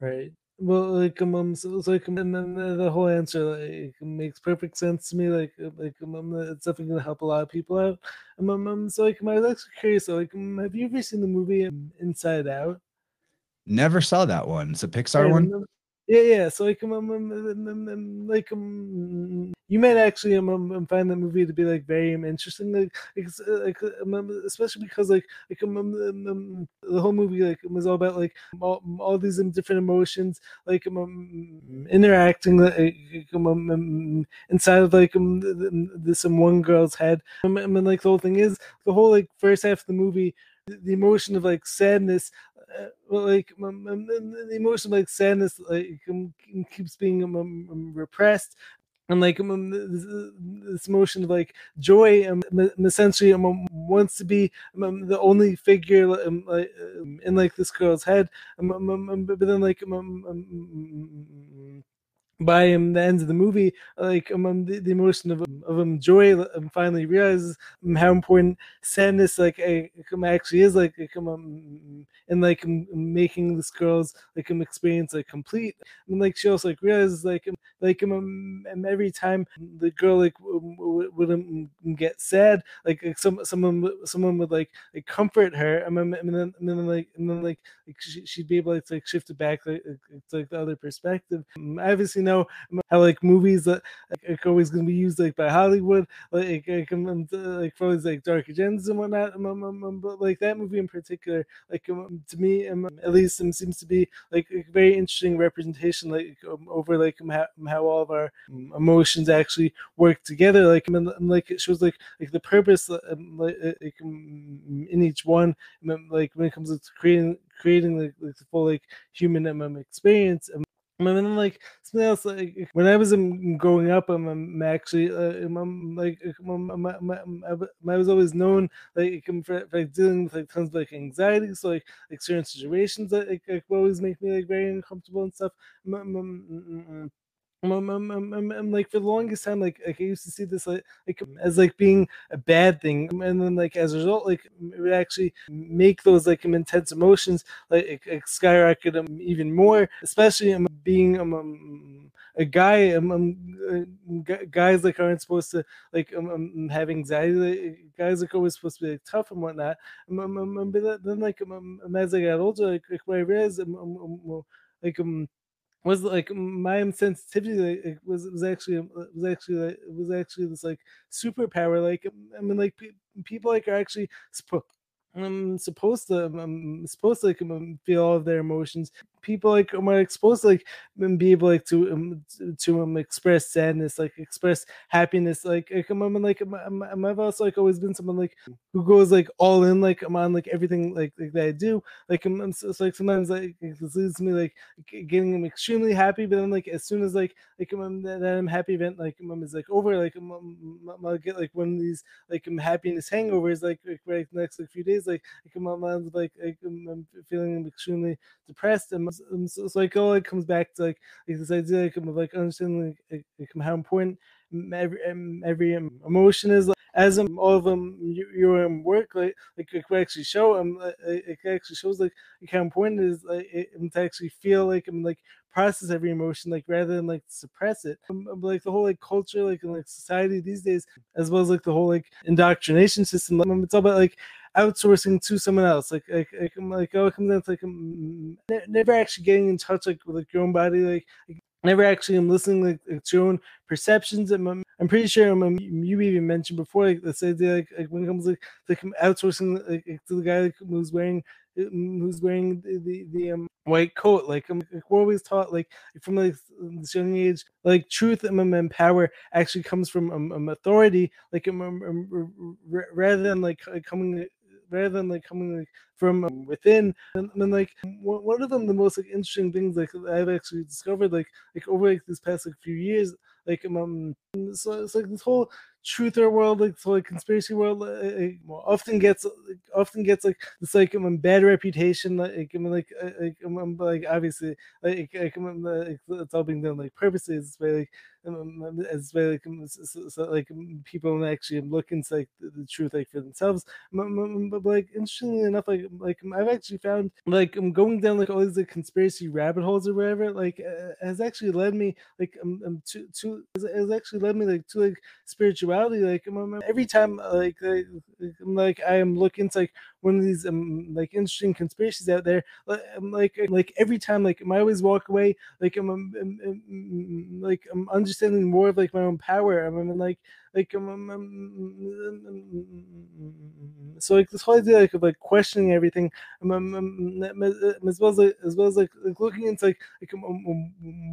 Right. Well like um, um so it's like um, and then the whole answer like makes perfect sense to me like uh, like um, um it's definitely gonna help a lot of people out. Um, um, so like i was actually curious so, like um, have you ever seen the movie inside out? Never saw that one. It's a pixar one yeah, yeah. So like, um, um, um, like, um, you might actually um, um, find that movie to be like very interesting, like, like, like especially because like, like, um, um, the whole movie like was all about like all, all these different emotions, like, um, interacting like, um, inside of like um, this um, one girl's head. Um, and like the whole thing is the whole like first half of the movie the emotion of like sadness uh, like the emotion like sadness like um, keeps being um, um, repressed and like um, this, emotion of like joy um, essentially um, wants to be um, the only figure um, in like this girl's head but then like by um, the end of the movie, like um, the, the, emotion of, of um, joy um, finally realizes um, how important sadness like um, actually is like, like um, and like um, making this girl's like um, experience like complete. And like she also like realizes like um, like um, every time the girl like would, um, get sad, like, like some someone someone would like like comfort her, and then, and then, and then like and then like, like she, would be able to like shift it back like, to like the other perspective. Obviously know how like movies that like, are always going to be used like by Hollywood, like like, um, like for like dark agendas and whatnot. But like that movie in particular, like um, to me, um, at least, um, seems to be like a very interesting representation, like over like how, all of our emotions actually work together. Like, um, like it shows like like the purpose, um, like, like um, in each one, like when it comes to creating creating like, like the full like human um, experience. Um, And then like something else like when I was um, growing up, I'm, I'm actually uh, I'm, like I'm, I'm, i was always known like for, for like dealing with like tons of like anxiety. So like like certain situations that like, like always make me like very uncomfortable and stuff. Mm, mm, mm. I'm, I'm, I'm, I'm, like for the longest time, like, like I used to see this like, like as like being a bad thing, and then like as a result, like it would actually make those like intense emotions like, like skyrocket um, even more, especially um, being um, um, a guy. Um, um, uh, guys like aren't supposed to like um, um have anxiety. Like, guys like always supposed to be like, tough and whatnot. Um, um, um, but then like um, um, as I got older, like, like what I realized, um, um, um, like um was like my sensitivity like, was was actually um, uh, was actually like, was actually this like superpower like i mean like pe- people like are actually I'm um, supposed to I'm supposed to like um, feel all of their emotions. People like I supposed to like be able like to um, to um, express sadness, like express happiness. Like, like I'm, I'm like I'm, I'm, I've also like always been someone like who goes like all in, like I'm on like everything like, like that I do. Like I'm, I'm so, so, like sometimes like this leads me like getting I'm extremely happy, but then like as soon as like like I'm that, I'm happy event like I'm is like over, like I'm, I'm, I'll get like one of these like I'm happiness hangovers like, like right next like few days like like my mind's like, like I'm, I'm, feeling extremely depressed, and so, so like all it comes back to like, like this idea like of like understanding like, like how important every every emotion is like, as um, all of them you, your um, work like like it actually show um it actually shows like, like how important it is like it, to actually feel like I'm like process every emotion like rather than like suppress it. Um, like the whole like culture like in like society these days as well as like the whole like indoctrination system it's all about like outsourcing to someone else. Like like like, like oh, it comes down to like um, never actually getting in touch like with like your own body. Like, like never actually I'm listening like, like to your own perceptions. I'm, I'm pretty sure I'm, um, you even mentioned before like let's say like, like when it comes like like outsourcing like, to the guy like, who's wearing who's wearing the the, the um, white coat. Like, um, like we're always taught like from like this young age, like truth and, um, and power actually comes from um, um authority, like um, um, rather than like coming rather than like coming like from within. And, like one of them, the most like interesting things like I've actually discovered like like over like this past like few years, like um, so it's like this whole truther world, like so like conspiracy world, like, often gets like, often gets like this like um, bad reputation. Like I mean, like like, um, like obviously like, like, like it's all being done like purposely. It's like as like so, so, like people actually look into like the, the truth like for themselves. But like interestingly enough, like like I've actually found like I'm going down like all these like conspiracy rabbit holes or whatever. Like uh, has actually led me like um, um to to has actually led me like to like spirituality. Like every time like like, I'm like I am looking to like one of these um, like interesting conspiracies out there. Um, like, like like every time like I always walk away like I'm, I'm, I'm, like I'm understanding more of like my own power. I'm like like um, um, um, mm, so like this whole idea like of like questioning everything. Um, um, um, mm, um, as well as like, as well as like, like looking into like like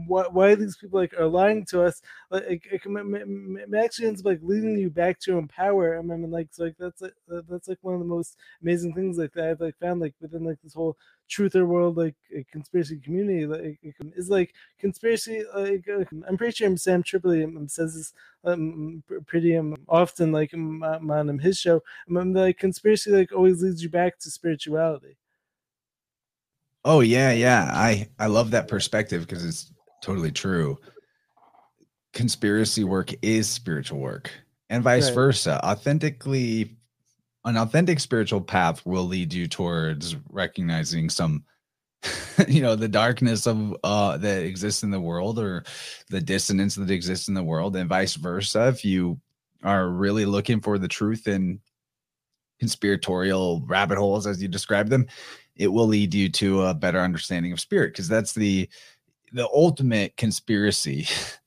why, why these people like are lying to us. Like it, it actually ends up like leading you back to your own power. I mean like so like that's like that's like one of the most amazing things like that I've like found like within like this whole truther world like a conspiracy community like is like conspiracy like uh, i'm pretty sure sam tripoli um, says this um, pretty um, often like um, on um, his show um, like conspiracy like always leads you back to spirituality. Oh yeah yeah i i love that perspective because it's totally true. Conspiracy work is spiritual work and vice right. versa. Authentically an authentic spiritual path will lead you towards recognizing some <laughs> you know the darkness of uh that exists in the world or the dissonance that exists in the world and vice versa. If you are really looking for the truth in conspiratorial rabbit holes as you describe them it will lead you to a better understanding of spirit because that's the the ultimate conspiracy <laughs>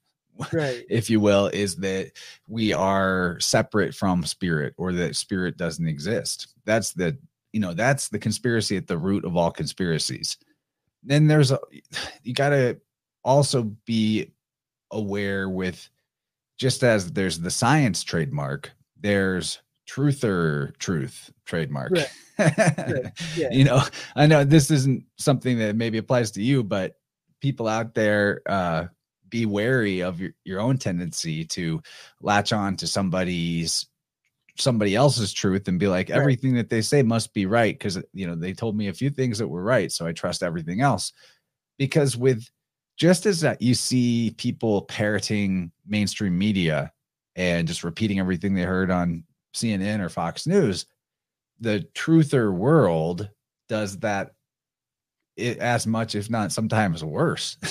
right. <laughs> if you will, is that we are separate from spirit or that spirit doesn't exist. That's the, you know, that's the conspiracy at the root of all conspiracies. Then there's a, <sighs> you got to also be aware with just as there's the science trademark, there's truther truth trademark. Right. right. <laughs> Yeah. you know, I know this isn't something that maybe applies to you, but people out there uh be wary of your, your own tendency to latch on to somebody's somebody else's truth and be like Right. everything that they say must be right because you know they told me a few things that were right so i trust everything else because with just as that you see people parroting mainstream media and just repeating everything they heard on cnn or fox news the truther world does that it, as much if not sometimes worse. <laughs>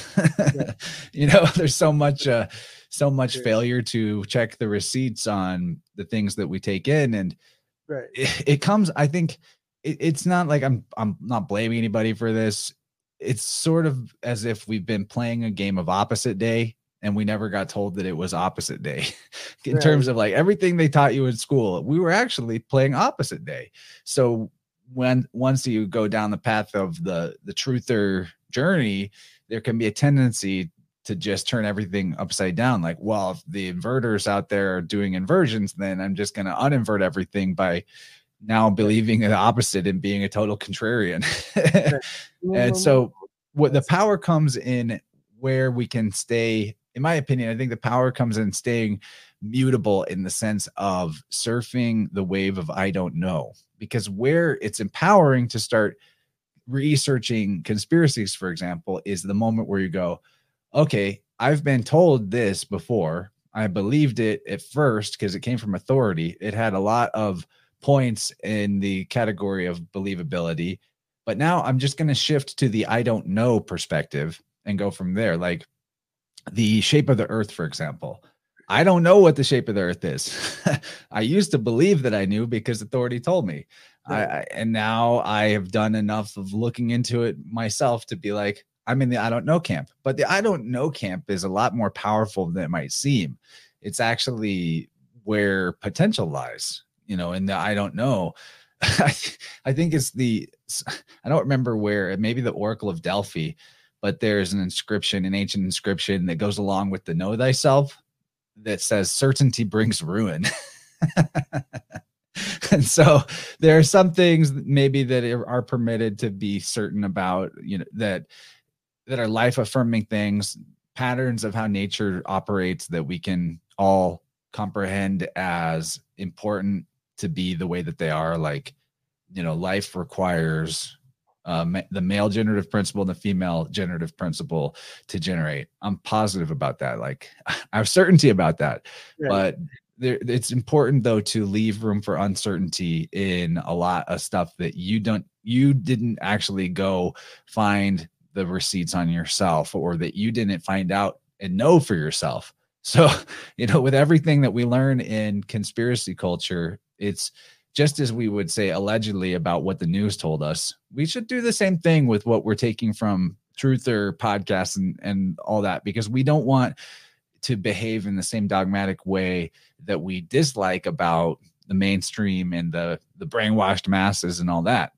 You know there's so much uh so much failure to check the receipts on the things that we take in and Right. it, it comes i think it, it's not like i'm i'm not blaming anybody for this. It's sort of as if we've been playing a game of opposite day and we never got told that it was opposite day. <laughs> In Right. terms of like everything they taught you in school we were actually playing opposite day. So when once you go down the path of the the truther journey there can be a tendency to just turn everything upside down. Like well if the inverters out there are doing inversions then i'm just going to uninvert everything by now believing the opposite and being a total contrarian. <laughs> And so what the power comes in where we can stay in my opinion i think the power comes in staying mutable in the sense of surfing the wave of i don't know. Because where it's empowering to start researching conspiracies for example is the moment where you go okay i've been told this before. I believed it at first because it came from authority. It had a lot of points in the category of believability but now i'm just going to shift to the i don't know perspective and go from there. Like the shape of the earth for example i don't know what the shape of the earth is. <laughs> I used to believe that i knew because authority told me. I, Right. I and now i have done enough of looking into it myself to be like i'm in the i don't know camp. But the i don't know camp is a lot more powerful than it might seem. It's actually where potential lies you know in the i don't know. <laughs> I, I think it's the i don't remember where maybe the oracle of delphi but there's an inscription an ancient inscription that goes along with the know thyself that says certainty brings ruin. <laughs> And so there are some things maybe that are permitted to be certain about you know that that are life affirming things patterns of how nature operates that we can all comprehend as important to be the way that they are. Like you know life requires uh, ma- the male generative principle and the female generative principle to generate. I'm positive about that like <laughs> i have certainty about that. Right. but there, it's important though to leave room for uncertainty in a lot of stuff that you don't you didn't actually go find the receipts on yourself or that you didn't find out and know for yourself. <laughs> So you know with everything that we learn in conspiracy culture it's just as we would say allegedly about what the news told us we should do the same thing with what we're taking from truther podcasts and and all that because we don't want to behave in the same dogmatic way that we dislike about the mainstream and the the brainwashed masses and all that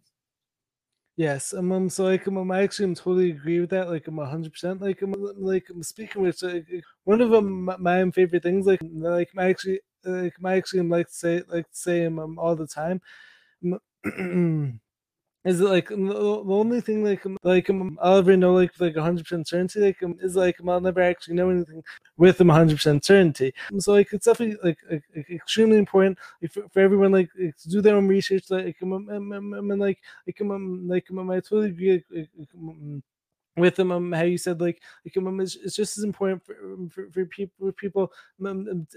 Yes, um, um, so like, um, um, I actually am totally agree with that. Like, I'm hundred percent. Like, um, like, um, speaking with like, one of my, my favorite things, like, like, I actually, like, my actually like to say, like, say, um, um, all the time, um, <clears throat> is that like um, the, only thing, like, um, like, um, I'll ever know, like, like, hundred percent certainty, like, um, is like, um, I'll never actually know anything with them hundred percent certainty. Um, So, like, it's definitely like, like, extremely important like, for, for everyone, like, to do their own research, like, um, um, um, um, um, and like like um, like um, I totally agree like, like, um, with them um, how you said like like um, it's, it's just as important for um, for, for people for people um, um,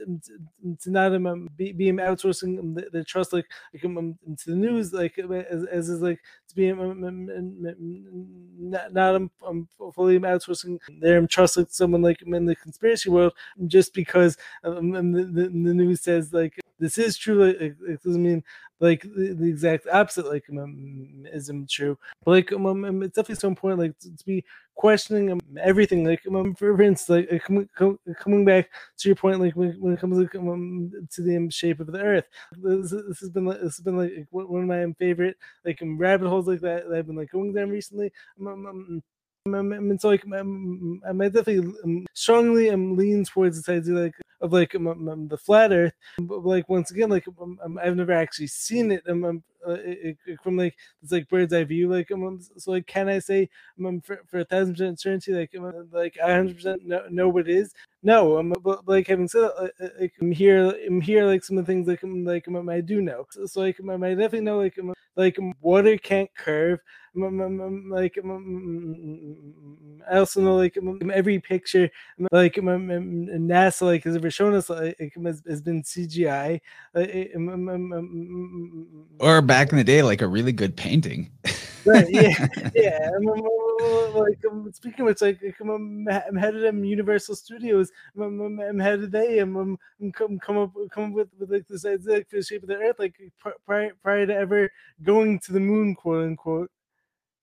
to, not um, um, be, be um, outsourcing um, their, their trust like like um, um, to the news like um, as, as is like to be um, um, um, um, um, not, not um, um, fully um, outsourcing their um, trust like someone like um, in the conspiracy world just because um, um, the, the, the news says like this is true like, it doesn't mean like the, the exact opposite like um, isn't true. But like um, um, um, it's definitely so important like to, to be questioning um, everything like um, for, instance like uh, coming, com- coming back to your point like when, when it comes like, um, to the um, shape of the earth. This, this has been like this has been like one of my um, favorite like um, rabbit holes like that, that I've been like going down recently. Um, um, um, um, um, and so like I'm, I definitely um, strongly um, lean towards this idea like of like um, um, the flat Earth. But like once again, like I've never actually seen it. Uh, from like it's like bird's eye view. Like um, um, so, like can I say um, for for a thousand percent certainty, like um, like I hundred percent know what it is? No, um, but like having said that, like, I'm here, I'm here, like some of the things like um, like um, I do know. So, so like um, I definitely know like um, like water can't curve. Like I also know like every picture like NASA like has ever shown us like has, has been CGI. Or back in the day, like a really good painting. right, yeah, <laughs> yeah. like um, speaking of which, like I'm, I'm headed to Universal Studios. I'm, I'm headed they. I'm, I'm, I'm come come up come up with, with like this idea like, for the shape of the Earth, like prior prior to ever going to the moon, quote unquote.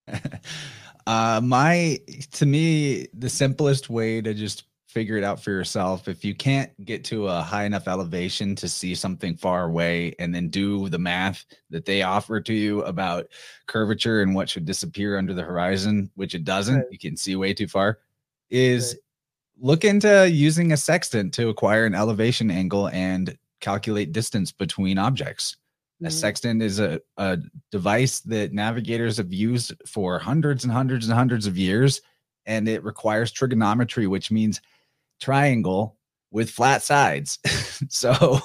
<laughs> uh, my to me, the simplest way to just figure it out for yourself. If you can't get to a high enough elevation to see something far away and then do the math that they offer to you about curvature and what should disappear under the horizon, which it doesn't, right. you can see way too far, is right. look into using a sextant to acquire an elevation angle and calculate distance between objects. A mm-hmm. sextant is a, a device that navigators have used for hundreds and hundreds and hundreds of years, and it requires trigonometry, which means triangle with flat sides. <laughs> so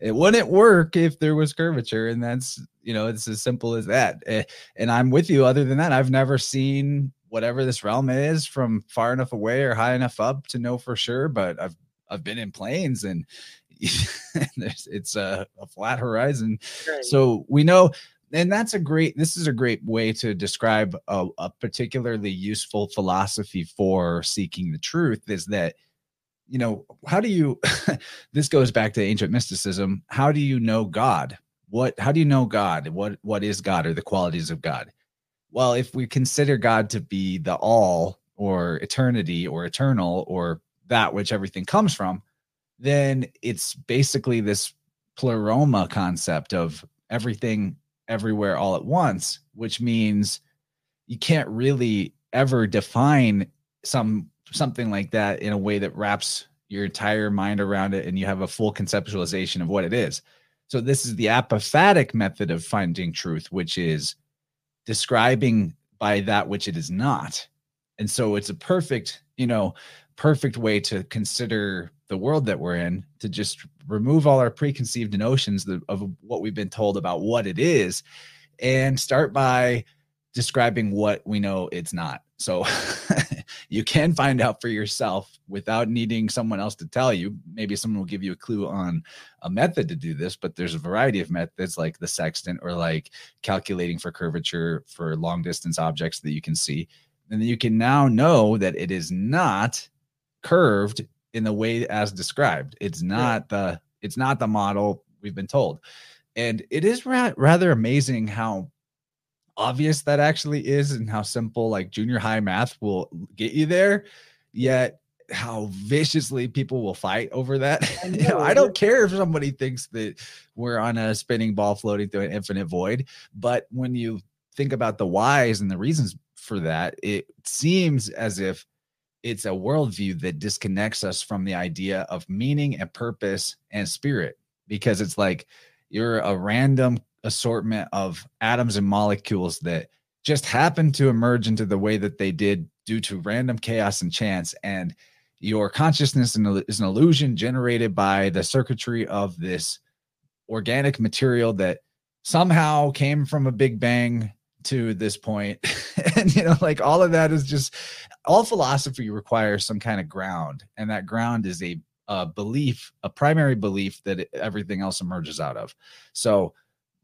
it wouldn't work if there was curvature, and that's you know it's as simple as that. Eh, and I'm with you. Other than that, I've never seen whatever this realm is from far enough away or high enough up to know for sure. But I've I've been in planes and <laughs> it's a, a, flat horizon. Right. So we know, and that's a great, this is a great way to describe a, a particularly useful philosophy for seeking the truth is that, you know, how do you, <laughs> this goes back to ancient mysticism. How do you know God? What, how do you know God? What, what is God or the qualities of God? Well, if we consider God to be the all or eternity or eternal or that which everything comes from, then it's basically this pleroma concept of everything everywhere all at once, which means you can't really ever define some something like that in a way that wraps your entire mind around it and you have a full conceptualization of what it is. So this is the apophatic method of finding truth, which is describing by that which it is not. And so it's a perfect, you know, perfect way to consider the world that we're in to just remove all our preconceived notions of what we've been told about what it is and start by describing what we know it's not. So <laughs> you can find out for yourself without needing someone else to tell you. Maybe someone will give you a clue on a method to do this, but there's a variety of methods like the sextant or like calculating for curvature for long distance objects that you can see. And you can now know that it is not curved in the way as described. It's not yeah. the it's not the model we've been told. And it is ra- rather amazing how obvious that actually is and how simple like junior high math will get you there. Yet how viciously people will fight over that. I, <laughs> know, I don't care if somebody thinks that we're on a spinning ball floating through an infinite void, but when you think about the whys and the reasons for that, it seems as if it's a worldview that disconnects us from the idea of meaning and purpose and spirit because it's like you're a random assortment of atoms and molecules that just happened to emerge into the way that they did due to random chaos and chance. And your consciousness is an illusion generated by the circuitry of this organic material that somehow came from a big bang to this point. <laughs> and you know like all of that is just all philosophy requires some kind of ground. And that ground is a, a belief a primary belief that everything else emerges out of. So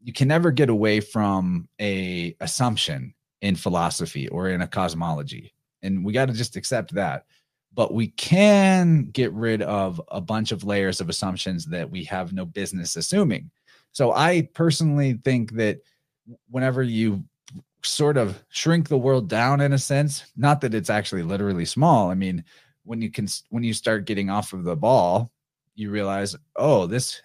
you can never get away from a assumption in philosophy or in a cosmology and we got to just accept that but we can get rid of a bunch of layers of assumptions that we have no business assuming so i personally think that whenever you sort of shrink the world down in a sense. Not that it's actually literally small. I mean, when you can when you start getting off of the ball, you realize, oh, this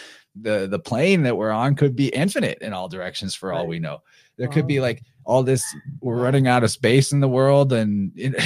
<laughs> the the plane that we're on could be infinite in all directions for all we know. There could be like all this we're running out of space in the world and it,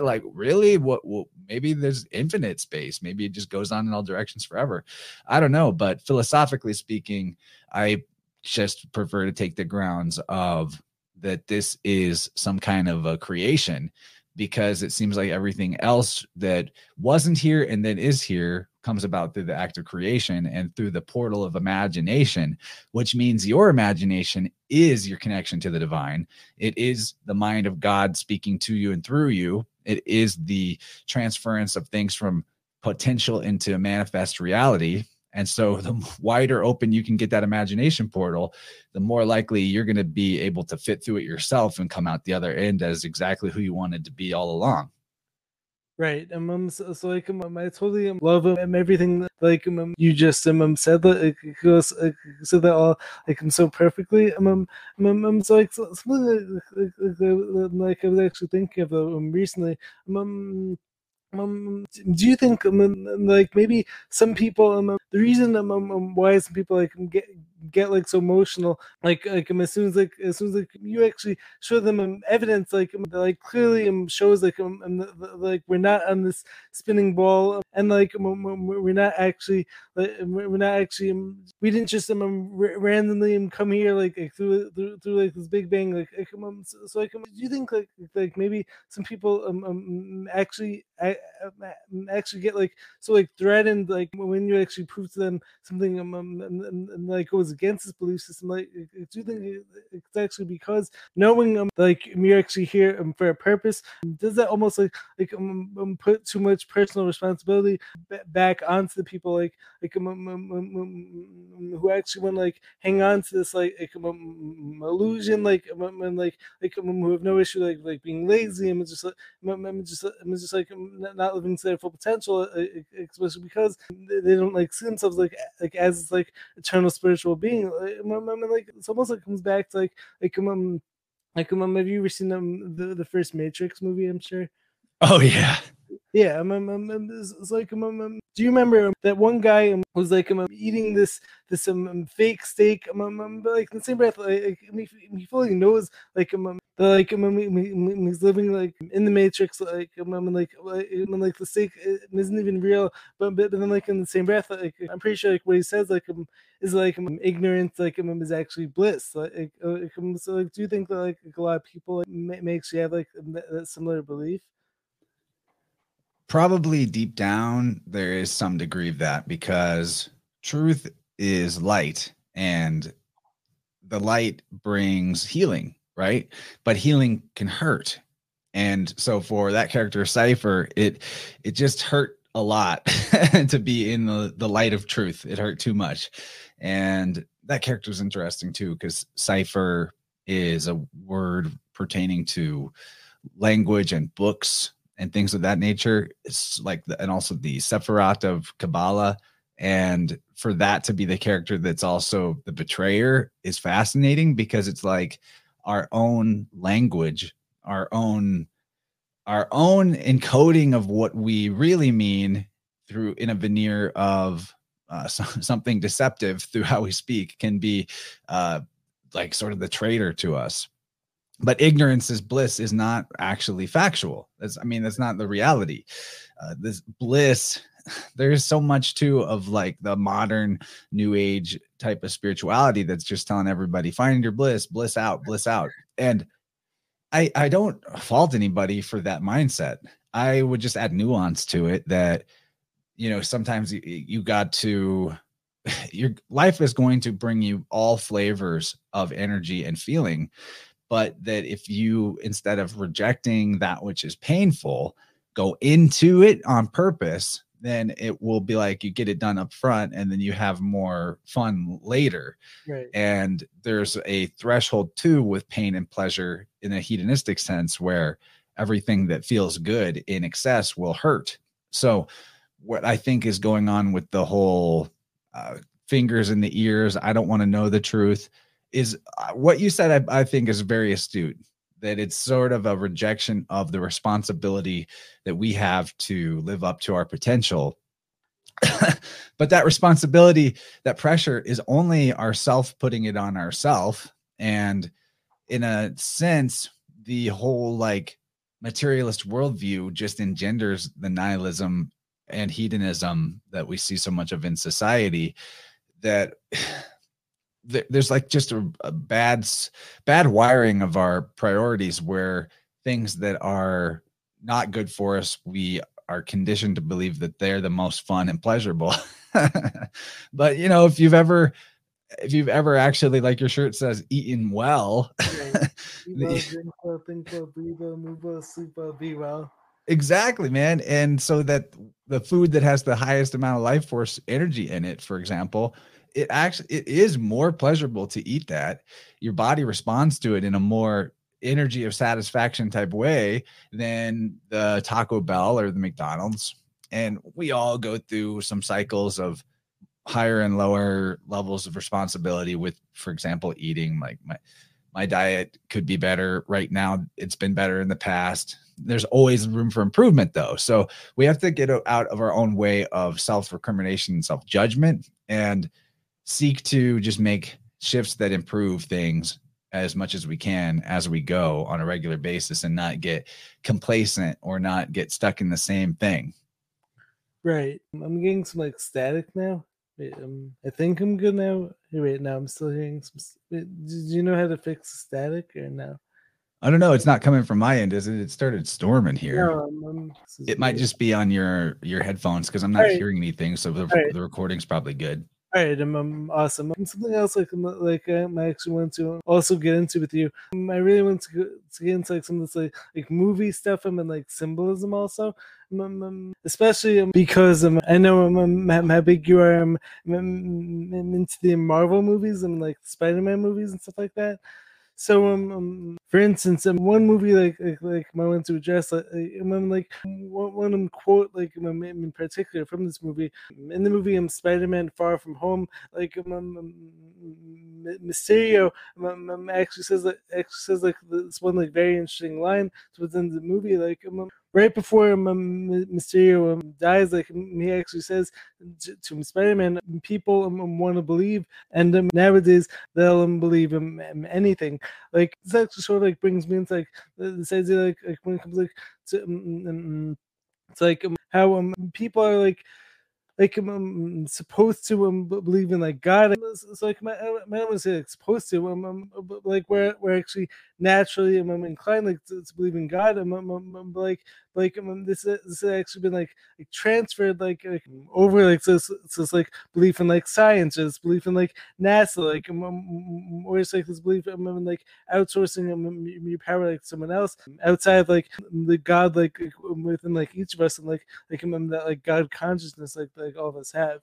<laughs> like really what well, maybe there's infinite space. Maybe it just goes on in all directions forever. I don't know but philosophically speaking i just prefer to take the grounds of that this is some kind of a creation because it seems like everything else that wasn't here and then is here comes about through the act of creation and through the portal of imagination, which means your imagination is your connection to the divine. It is the mind of God speaking to you and through you. It is the transference of things from potential into manifest reality. And so, <laughs> the wider open you can get that imagination portal, the more likely you're going to be able to fit through it yourself and come out the other end as exactly who you wanted to be all along. Right, um, um so, so, like um, I totally um, love um, everything like um, you just um, um said that like, goes uh, said that all like um so perfectly um um, um, um so like something like, like, like, I was actually thinking of um recently um um, do you think um, like maybe some people um, the reason um, um, why some people like get get like so emotional like like um, as soon as like as soon as like you actually show them um, evidence like um, like clearly um, shows like um, like we're not on this spinning ball and like we're not actually like we're not actually we didn't just um, randomly come here like, like through, through through like this big bang like, um, so, so like do you think like like maybe some people um, um actually actually get like so like threatened like when you actually prove to them something um, like goes against his belief system. Like, do you think it's actually because knowing um, like you're actually here um, for a purpose? Does that almost like like um, um put too much personal responsibility b- back onto the people like like um, um, um, um who actually want like hang on to this like, like illusion like and like like who have no issue like like being lazy and just like I'm just I'm just like not living to their full potential, uh, especially because they don't like see themselves like like as like eternal spiritual being. Like, like it's almost like comes back to like like um like um have you ever seen um the the first Matrix movie? I'm sure. Oh yeah. Yeah, um, um, um, it's, it's like um, um, do you remember that one guy um, was like um, eating this this um, um fake steak um, um, um, but like in the same breath like, he, fully knows like um, um that like um, um, he's living like in the matrix like um, um like um, like the steak isn't even real but, but then like in the same breath like I'm pretty sure like what he says like um is like um, ignorance like um, is actually bliss like, like um, so like do you think that like a lot of people like, may actually have like that, that similar belief? Probably deep down there is some degree of that because truth is light and the light brings healing right? But healing can hurt. And so for that character cypher it it just hurt a lot <laughs> to be in the the light of truth. It hurt too much. And that character is interesting too because cypher is a word pertaining to language and books and things of that nature. It's like, the, and also the Sephirot of Kabbalah. And for that to be the character that's also the betrayer is fascinating because it's like our own language, our own, our own encoding of what we really mean through in a veneer of uh, <laughs> something deceptive through how we speak can be uh, like sort of the traitor to us but ignorance is bliss is not actually factual. That's i mean that's not the reality. Uh, this bliss <sighs> there's so much too of like the modern new age type of spirituality that's just telling everybody find your bliss bliss out bliss out. And i i don't fault anybody for that mindset. I would just add nuance to it that you know sometimes you, you got to <sighs> your life is going to bring you all flavors of energy and feeling but that if you instead of rejecting that which is painful go into it on purpose then it will be like you get it done up front and then you have more fun later right. and there's a threshold too with pain and pleasure in a hedonistic sense where everything that feels good in excess will hurt so what i think is going on with the whole uh, fingers in the ears i don't want to know the truth is uh, what you said I, I, think is very astute that it's sort of a rejection of the responsibility that we have to live up to our potential. <coughs> But that responsibility that pressure is only ourself putting it on ourself. And in a sense the whole like materialist worldview just engenders the nihilism and hedonism that we see so much of in society that there's like just a, a bad bad wiring of our priorities where things that are not good for us we are conditioned to believe that they're the most fun and pleasurable. <laughs> But you know if you've ever if you've ever actually like your shirt says eaten <laughs> well. Exactly man. And so that the food that has the highest amount of life force energy in it for example it actually it is more pleasurable to eat that. Your body responds to it in a more energy of satisfaction type way than the taco bell or the mcdonald's. And we all go through some cycles of higher and lower levels of responsibility with for example eating. Like my my diet could be better right now. It's been better in the past. There's always room for improvement though. So we have to get out of our own way of self recrimination and self judgment and seek to just make shifts that improve things as much as we can as we go on a regular basis and not get complacent or not get stuck in the same thing right i'm getting some like static now Wait, um, I think I'm good now. Wait, now I'm still hearing some. Wait, did you know how to fix static or no? I don't know. It's not coming from my end, is it? It started storming here. No, I'm, I'm, it might just be on your your headphones because I'm not right. hearing anything. So the, right. the recording's probably good. All right, I'm awesome. And something else like like um, I actually want to also get into with you. Um, I really want to, to get into like some of this like like movie stuff and like symbolism also, um, especially because um, I know um, how big you are um, into the Marvel movies and like Spider-Man movies and stuff like that. So, um, um for instance, um, one movie like like, like I want to address, like, um, like one, one um, quote like um, in particular from this movie. In the movie, um, Spider-Man: Far From Home, like um, um Mysterio um, um, actually says like actually says like this one like very interesting line within the movie, like um, right before um, Mysterio um, dies, like he actually says to, Spider-Man, people um, want to believe, and um, nowadays they'll um, believe in anything. Like this actually sort of like brings me into like this idea, like, like when it comes like to um, it's like how um, people are like like I'm, I'm supposed to um, believe in like God. It's, like my, uh, want to like, supposed to. Um, um, uh, I'm, I'm, like we're we're actually naturally I'm, I'm inclined like to, to, believe in God. I'm, I'm, I'm like like um, this this has actually been like, like transferred like, like over like this this like belief in like science, just belief in like NASA, like um, um, or it's like this belief um, in like outsourcing um, your power like someone else outside of like the God like within like each of us and like like um, that like God consciousness like like all of us have.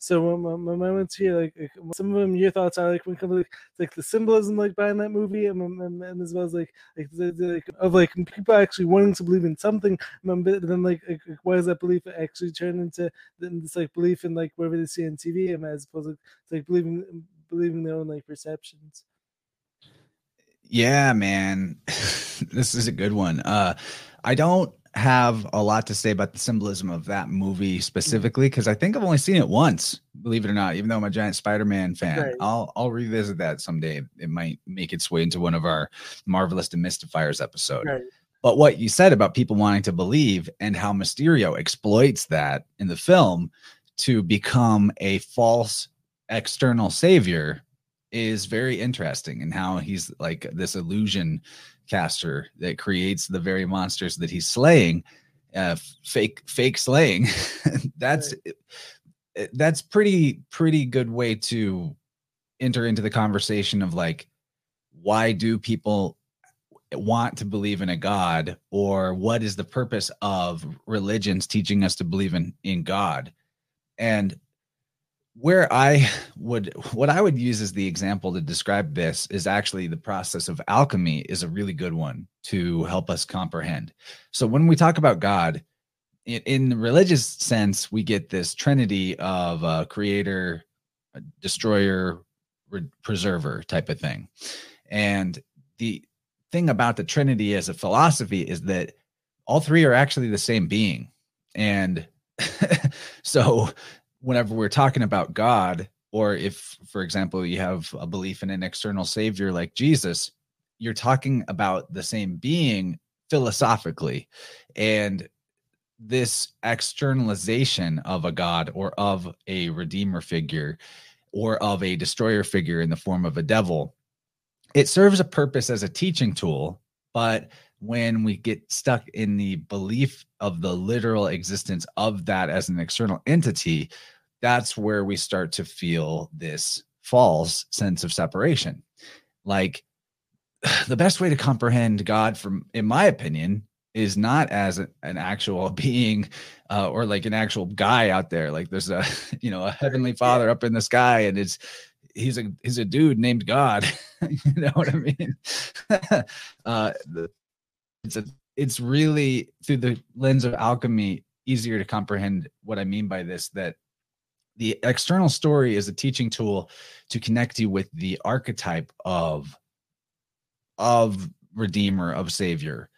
So um, my moments here, like, like, some of them, your thoughts are like when it comes to like, like the symbolism like behind that movie, and, and, and as well as like like, the, the, like of like people actually wanting to believe in something, but then like, like why does that belief actually turn into then this like belief in like whatever they see on TV, and as opposed to like believing believing their own like perceptions. Yeah, man, <laughs> this is a good one. Uh, I don't have a lot to say about the symbolism of that movie mm-hmm. specifically because I think I've only seen it once, believe it or not. Even though I'm a giant Spider-Man fan, right. I'll I'll revisit that someday. It might make its way into one of our marvelous demystifiers episode. Right. But what you said about people wanting to believe and how Mysterio exploits that in the film to become a false external savior is very interesting and how he's like this illusion caster that creates the very monsters that he's slaying uh fake fake slaying. <laughs> That's right. that's pretty pretty good way to enter into the conversation of like why do people want to believe in a god? Or what is the purpose of religions teaching us to believe in in god? And where I would what I would use as the example to describe this is actually the process of alchemy is a really good one to help us comprehend. So when we talk about God, in, in the religious sense, we get this trinity of a creator, destroyer, re- preserver type of thing. And the thing about the trinity as a philosophy is that all three are actually the same being. And <laughs> so whenever we're talking about God, or if, for example, you have a belief in an external savior like Jesus, you're talking about the same being philosophically. And this externalization of a god or of a redeemer figure or of a destroyer figure in the form of a devil, it serves a purpose as a teaching tool. But when we get stuck in the belief of the literal existence of that as an external entity, that's where we start to feel this false sense of separation. Like <sighs> the best way to comprehend God, from in my opinion, is not as a, an actual <laughs> being uh, or like an actual guy out there. Like there's a <laughs> you know a heavenly Father up in the sky, and it's he's a he's a dude named God. <laughs> you know what I mean? uh, it's a it's really through the lens of alchemy easier to comprehend what I mean by this. That the external story is a teaching tool to connect you with the archetype of of redeemer of savior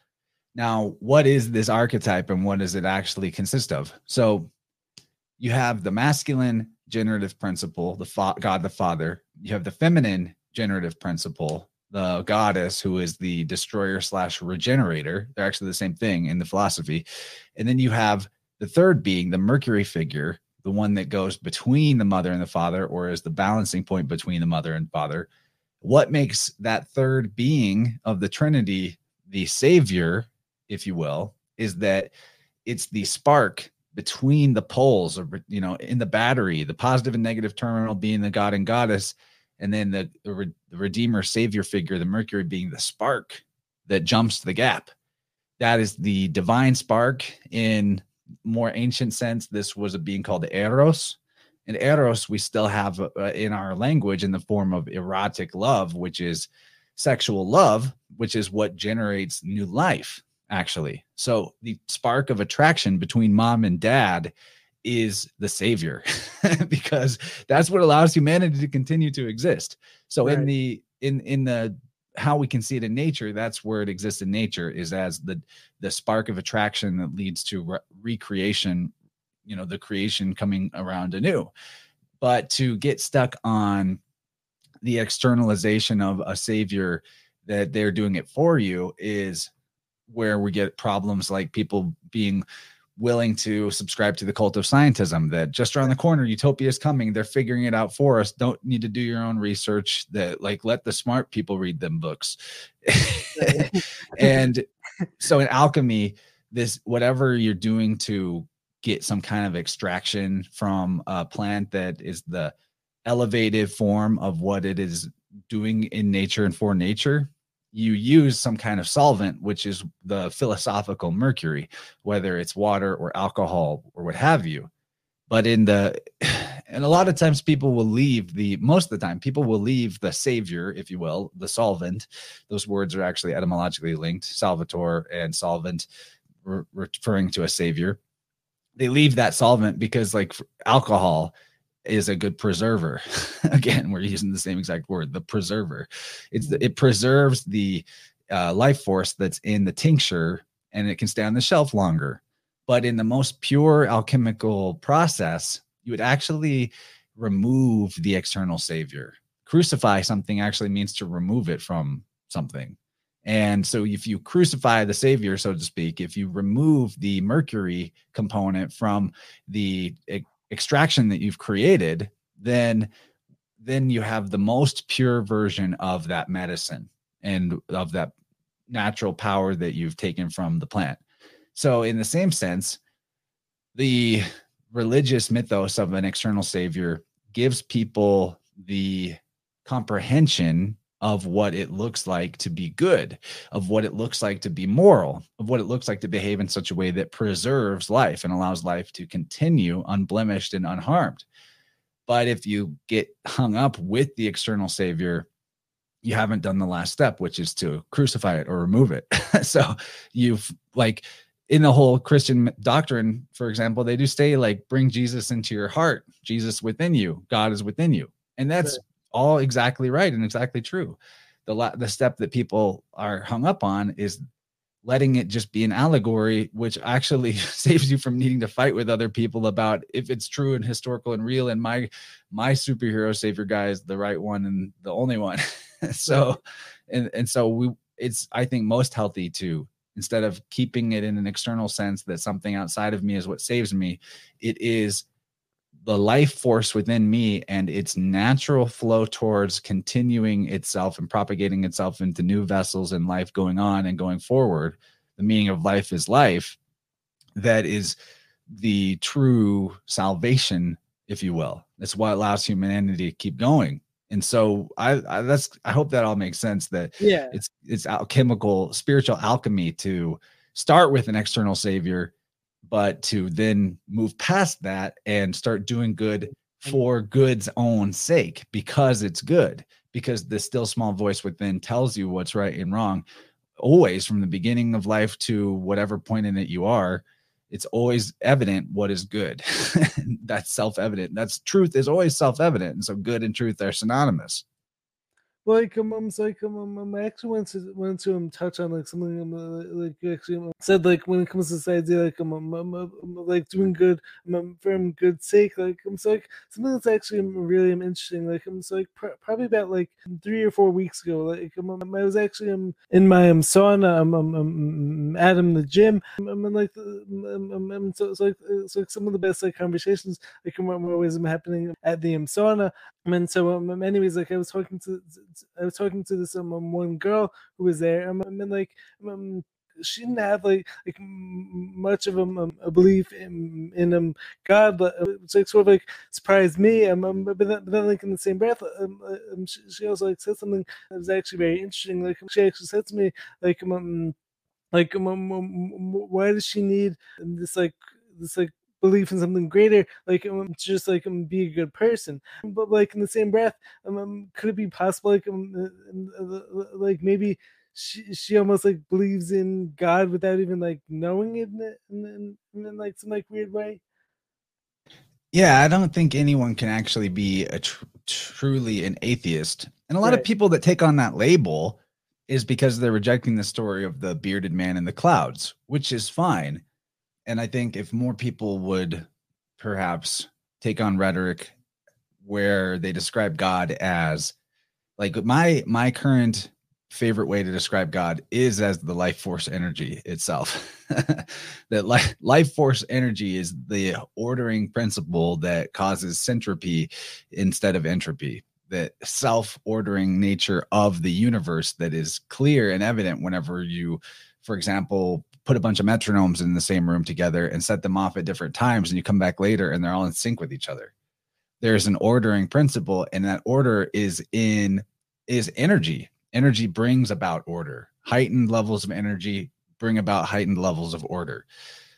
now what is this archetype and what does it actually consist of so you have the masculine generative principle the fa- god the father you have the feminine generative principle the goddess who is the destroyer slash regenerator they're actually the same thing in the philosophy and then you have the third being the mercury figure the one that goes between the mother and the father, or is the balancing point between the mother and father. What makes that third being of the Trinity the savior, if you will, is that it's the spark between the poles, or you know, in the battery, the positive and negative terminal being the god and goddess, and then the, the, the redeemer savior figure, the Mercury being the spark that jumps the gap. That is the divine spark in more ancient sense, this was a being called eros. And eros, we still have uh, in our language in the form of erotic love, which is sexual love, which is what generates new life, actually. So the spark of attraction between mom and dad is the savior <laughs> because that's what allows humanity to continue to exist. So right. in the in in the how we can see it in nature that's where it exists in nature is as the the spark of attraction that leads to re- recreation you know the creation coming around anew but to get stuck on the externalization of a savior that they're doing it for you is where we get problems like people being willing to subscribe to the cult of scientism that just around the corner utopia is coming. They're figuring it out for us. Don't need to do your own research. That like let the smart people read them books. <laughs> And so in alchemy this whatever you're doing to get some kind of extraction from a plant that is the elevated form of what it is doing in nature and for nature you use some kind of solvent, which is the philosophical mercury, whether it's water or alcohol or what have you. But in the, <sighs> and a lot of times people will leave the, most of the time, people will leave the savior, if you will, the solvent. Those words are actually etymologically linked, salvator and solvent, re- referring to a savior. They leave that solvent because, like, alcohol is a good preserver. <laughs> Again, we're using the same exact word, the preserver. It's the, it preserves the uh, life force that's in the tincture and it can stay on the shelf longer. But in the most pure alchemical process, you would actually remove the external savior. Crucify something actually means to remove it from something. And so, if you crucify the Savior, so to speak, if you remove the mercury component from the extraction that you've created, then then you have the most pure version of that medicine and of that natural power that you've taken from the plant. So, in the same sense, the religious mythos of an external savior gives people the comprehension of what it looks like to be good, of what it looks like to be moral, of what it looks like to behave in such a way that preserves life and allows life to continue unblemished and unharmed. But if you get hung up with the external savior, you haven't done the last step, which is to crucify it or remove it. <laughs> so you've like in the whole Christian doctrine, for example, they do say like bring Jesus into your heart, Jesus within you, God is within you. And that's all exactly right and exactly true. The la- the step that people are hung up on is letting it just be an allegory, which actually <laughs> saves you from needing to fight with other people about if it's true and historical and real. And my my superhero savior guy is the right one and the only one. <laughs> so, and and so we it's I think most healthy to instead of keeping it in an external sense that something outside of me is what saves me it is the life force within me and its natural flow towards continuing itself and propagating itself into new vessels and life going on and going forward the meaning of life is life that is the true salvation if you will. That's what allows humanity to keep going. And so I, I, that's i hope that all makes sense that yeah. it's it's alchemical spiritual alchemy to start with an external savior but to then move past that and start doing good for good's own sake because it's good because the still small voice within tells you what's right and wrong. Always from the beginning of life to whatever point in it you are it's always evident what is good. <laughs> That's self-evident. That's truth is always self-evident and so good and truth are synonymous like um, I'm like um, um, um, I actually went to went to um touch on like something um, uh, like actually um, said like when it comes to this idea like um, um, um, um, like doing good um, for um, good sake like I'm so like something that's actually um, really um, interesting like I'm so like pr- probably about like three or four weeks ago like um, um, I was actually um, in my um, sauna um, um, um, Adam the gym um, and like um, um, um, so, so like so like some of the best like conversations like um, were always um, happening at the um, sauna and so um, anyways like I was talking to I was talking to this um, um, one girl who was there, um, and like um, she didn't have like like much of um, um, a belief in in um God, but it's like sort of like surprised me. Um, um but, then, but then like in the same breath, um, um she, she, also like said something that was actually very interesting. Like she actually said to me like um like um, um why does she need this like this like belief in something greater, like um, just like um, be a good person. But like in the same breath, um, um could it be possible like um, uh, like maybe she she almost like believes in God without even like knowing it in, in, in, in like some like weird way? Yeah, I don't think anyone can actually be a tr- truly an atheist. And a lot right. of people that take on that label is because they're rejecting the story of the bearded man in the clouds, which is fine and I think if more people would perhaps take on rhetoric where they describe God as like my my current favorite way to describe God is as the life force energy itself. <laughs> that life, life force energy is the ordering principle that causes syntropy instead of entropy. That self ordering nature of the universe that is clear and evident whenever you, for example, put a bunch of metronomes in the same room together and set them off at different times and you come back later and they're all in sync with each other. There's an ordering principle and that order is in is energy. Energy brings about order. Heightened levels of energy bring about heightened levels of order.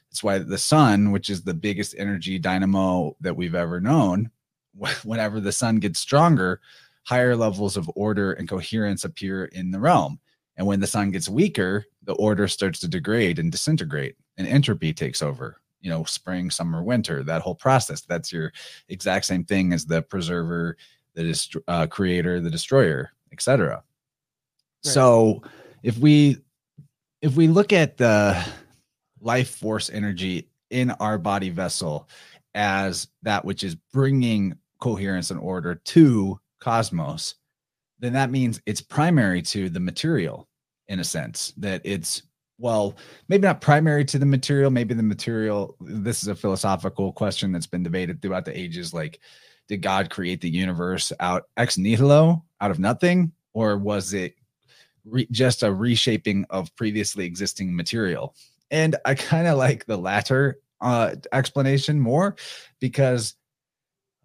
That's why the sun which is the biggest energy dynamo that we've ever known <laughs> whenever the sun gets stronger higher levels of order and coherence appear in the realm. And when the sun gets weaker, the order starts to degrade and disintegrate, and entropy takes over. You know, spring, summer, winter, that whole process. That's your exact same thing as the preserver, the dist- uh, creator, the destroyer, etc. Right. So, if we if we look at the life force energy in our body vessel as that which is bringing coherence and order to cosmos then that means it's primary to the material in a sense that it's well maybe not primary to the material maybe the material this is a philosophical question that's been debated throughout the ages like did god create the universe out ex nihilo out of nothing or was it re- just a reshaping of previously existing material and i kind of like the latter uh, explanation more because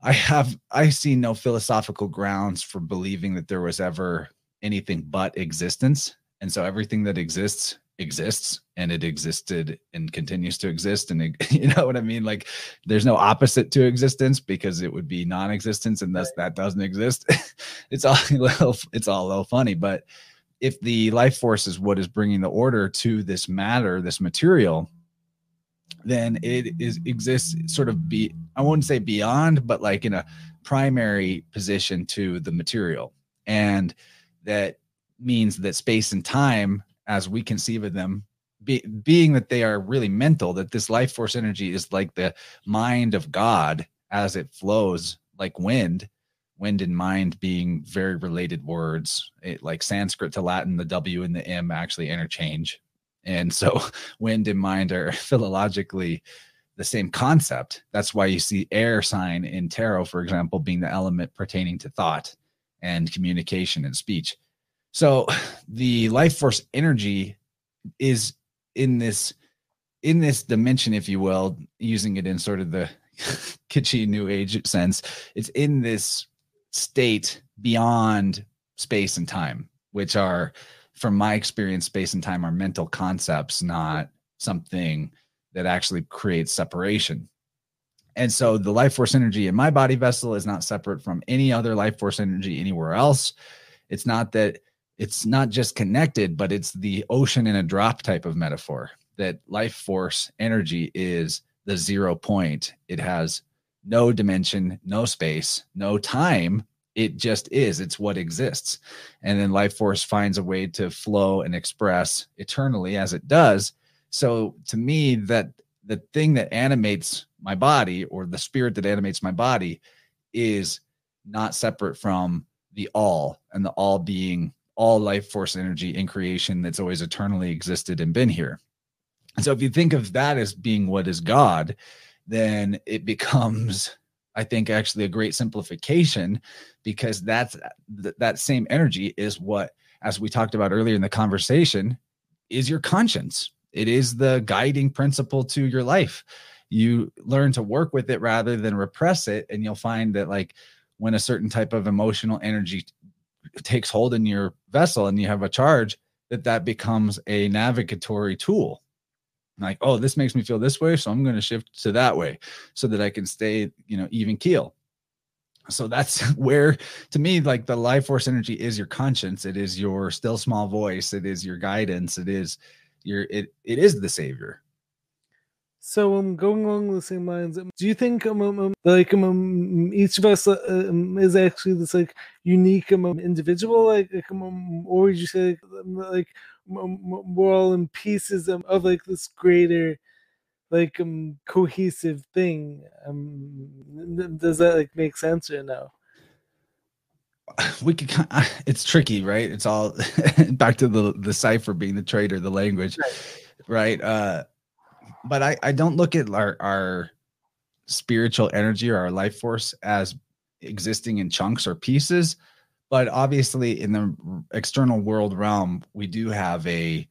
I have I see no philosophical grounds for believing that there was ever anything but existence. And so everything that exists exists and it existed and continues to exist and it, <laughs> you know what i mean? Like there's no opposite to existence because it would be non-existence and thus that doesn't exist. <laughs> It's all <laughs> a little it's all a little funny but if the life force is what is bringing the order to this matter this material then it is exists sort of be I wouldn't say beyond, but like in a primary position to the material. And that means that space and time, as we conceive of them, be, being that they are really mental, that this life force energy is like the mind of God as it flows like wind, wind and mind being very related words. It, like Sanskrit to Latin, the W and the M actually interchange And so <laughs> wind and mind are <laughs> philologically the same concept. That's why you see air sign in tarot, for example, being the element pertaining to thought and communication and speech. So <sighs> the life force energy is in this in this dimension, if you will, using it in sort of the <laughs> kitschy new age sense, it's in this state beyond space and time, which are, from my experience, space and time are mental concepts, not something that actually creates separation. And so the life force energy in my body vessel is not separate from any other life force energy anywhere else. It's not that it's not just connected, but it's the ocean in a drop type of metaphor that life force energy is the zero point. It has no dimension, no space, no time. It just is. It's what exists. And then life force finds a way to flow and express eternally as it does so to me, that the thing that animates my body or the spirit that animates my body is not separate from the all and the all being all life force energy in creation that's always eternally existed and been here. And so if you think of that as being what is God, then it <laughs> becomes I think actually a great simplification because that's that same energy is what as we talked about earlier in the conversation is your conscience it is the guiding principle to your life you learn to work with it rather than repress it and you'll find that like when a certain type of emotional energy takes hold in your vessel and you have a charge that that becomes a navigatory tool. Like oh this makes me feel this way so i'm going to shift to that way so that i can stay you know even keel. So that's <laughs> where to me like the life force energy is your conscience. It is your still small voice. It is your guidance. It is you're it it is the savior so I'm um, going along the same lines. Um, do you think um, um, um like um, um, each of us uh, um, is actually this like unique um, individual, like, like um, or would you say like, like we're all in pieces um, of like this greater like um cohesive thing? Um, does that like make sense or no? <laughs> we could <laughs> it's tricky right it's all <laughs> back to the the cipher being the traitor the language right, right? uh but i i don't look at our our spiritual energy or our life force as existing in chunks or pieces but obviously in the external world realm we do have a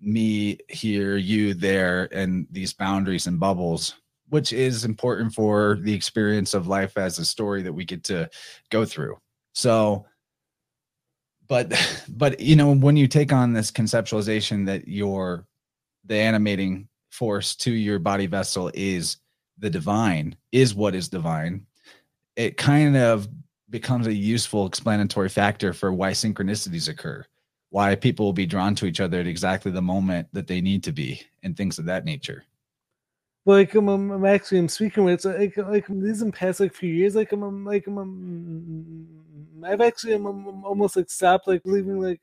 me here you there and these boundaries and bubbles which is important for the experience of life as a story that we get to go through. So, but, but, you know, when you take on this conceptualization that you're the animating force to your body vessel is the divine, is what is divine, it kind of becomes a useful explanatory factor for why synchronicities occur, why people will be drawn to each other at exactly the moment that they need to be, and things of that nature like I'm, I'm actually I'm speaking with like like these in the past like few years like I'm, I'm like I'm, I'm I've actually I'm, I'm, almost like stopped like believing like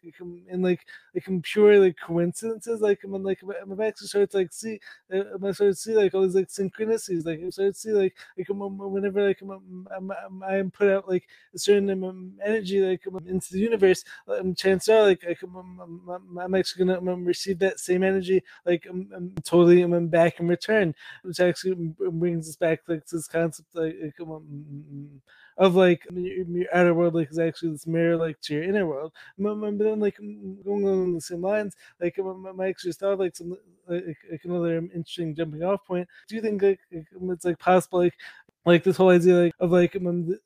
in like like in pure like coincidences like I'm like I'm actually started to like see uh, I'm started to see like all these like synchronicities like I'm to see like like whenever like I'm I'm, I'm, I'm put out like a certain um, energy like into the universe um, chances are like, I'm, I'm, I'm actually gonna receive that same energy like I'm, I'm totally I'm back in return which actually brings us back like to this concept like, like um, of like your outer world like is actually this mirror like to your inner world. But then like going along the same lines, like my actually thought like some like, like another interesting jumping off point. Do you think like it's like possible like like this whole idea like of like um,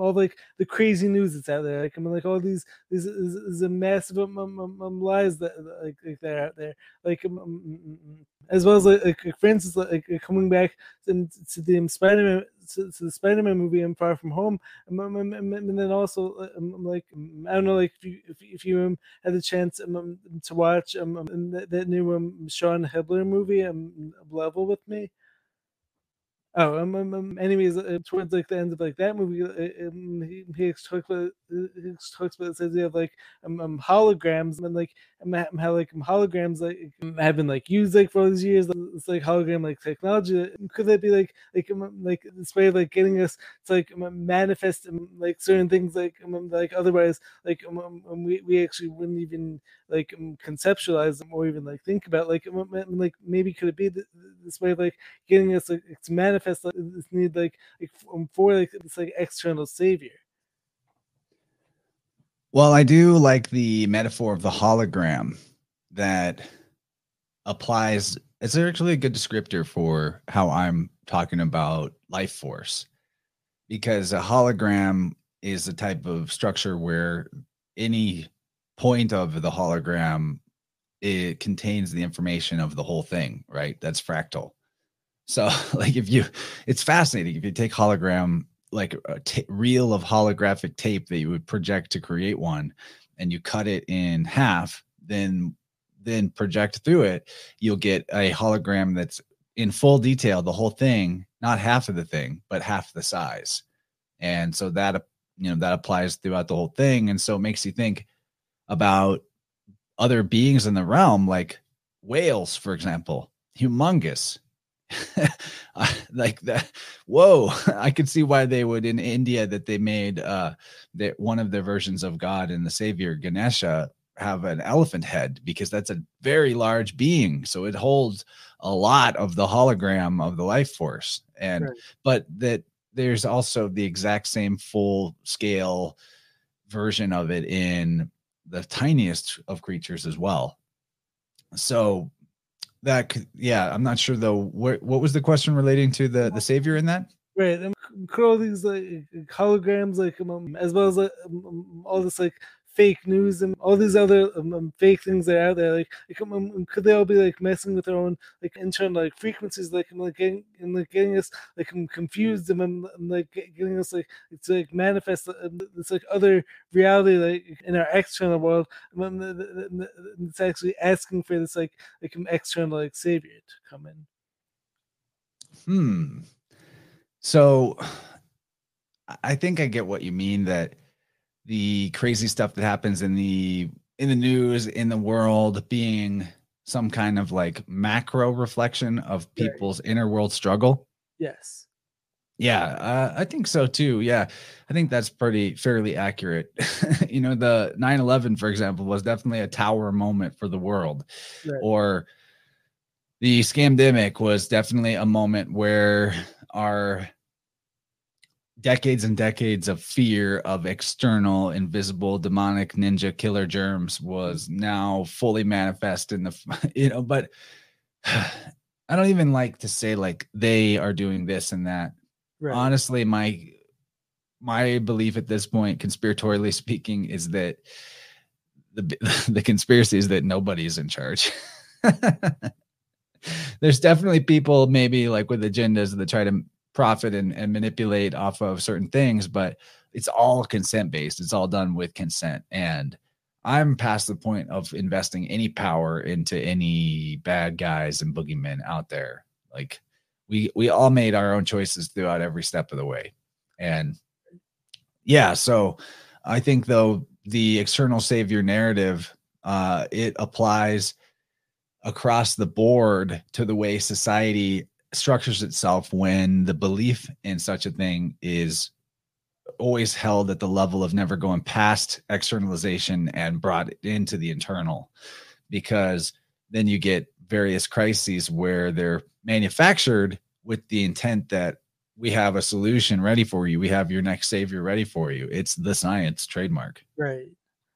all like the crazy news that's out there like I mean like all these these is, a massive um, um, um, lies that like, like they're out there like um, um, as well as like, like instance like, coming back to, to the Spider-Man to, to, the Spider-Man movie and Far From Home and, and, and then also um, like I don't know like if you if, if you um, had the chance um, to watch um, that, that new um, Shawn Hebler movie um, Level with Me Oh, um, um, um anyways, uh, towards like the end of like that movie, uh, um, he, he talks about uh, he talks about says you have like um, um holograms and like um, how like um, holograms like have been like used like for all these years. It's like hologram like technology. Could that be like like um, like this way of like getting us to like manifest like certain things like like otherwise like um, we we actually wouldn't even like conceptualize them or even like think about like like maybe could it be this way of like getting us like to manifest manifest like, this need like, like um, for like this like external savior. Well, I do like the metaphor of the hologram that applies. It's actually a good descriptor for how I'm talking about life force because a hologram is a type of structure where any point of the hologram it contains the information of the whole thing right that's fractal so, <laughs> like, if you, it's fascinating. If you take hologram, like uh, a t- reel of holographic tape that you would project to create one, and you cut it in half, then then project through it, you'll get a hologram that's in full detail, the whole thing, not half of the thing, but half the size. And so that uh, you know that applies throughout the whole thing, and so it makes you think about other beings in the realm, like whales, for example, humongous <laughs> like that whoa <laughs> i could see why they would in india that they made uh that one of their versions of god and the savior ganesha have an elephant head because that's a very large being. So it holds a lot of the hologram of the life force. And but that there's also the exact same full scale version of it in the tiniest of creatures as well. So that could, yeah i'm not sure though. What, what was the question relating to the the savior in that? Right and all these like holograms like um, as well as like, um, all this like fake news and all these other um, um, fake things that are out there. Like, like um, um, could they all be like messing with their own like internal like frequencies, like and like getting and like getting us like confused and, and, like getting us like it's like manifest uh, this like other reality like in our external world. And it's actually asking for this like like external like savior to come in. Hmm. So I think I get what you mean that the crazy stuff that happens in the in the news in the world being some kind of like macro reflection of people's right. inner world struggle? Yes. Yeah uh, i think so too yeah. I think that's pretty fairly accurate. <laughs> You know the 9-11 for example was definitely a tower moment for the world. Right. or the scamdemic was definitely a moment where our decades and decades of fear of external invisible demonic ninja killer germs was now fully manifest in the <laughs> you know but <sighs> i don't even like to say like they are doing this and that right. honestly my my belief at this point conspiratorially speaking is that the <laughs> the conspiracy is that nobody is in charge <laughs> there's definitely people maybe like with agendas that try to profit and, and manipulate off of certain things, but it's all consent based. It's all done with consent. And I'm past the point of investing any power into any bad guys and boogeymen out there. Like we we all made our own choices throughout every step of the way. And yeah, so I think though the external savior narrative uh it applies across the board to the way society structures itself when the belief in such a thing is always held at the level of never going past externalization and brought into the internal. Because then you get various crises where they're manufactured with the intent that we have a solution ready for you. We have your next savior ready for you. It's the science trademark. Right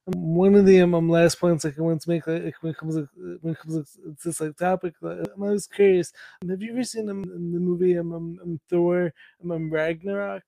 one of the um, um, last points like I want to make like, when it comes to, when it comes to this like topic, like, I was curious. Um, have you ever seen um, the movie um, um, um Thor um, Ragnarok?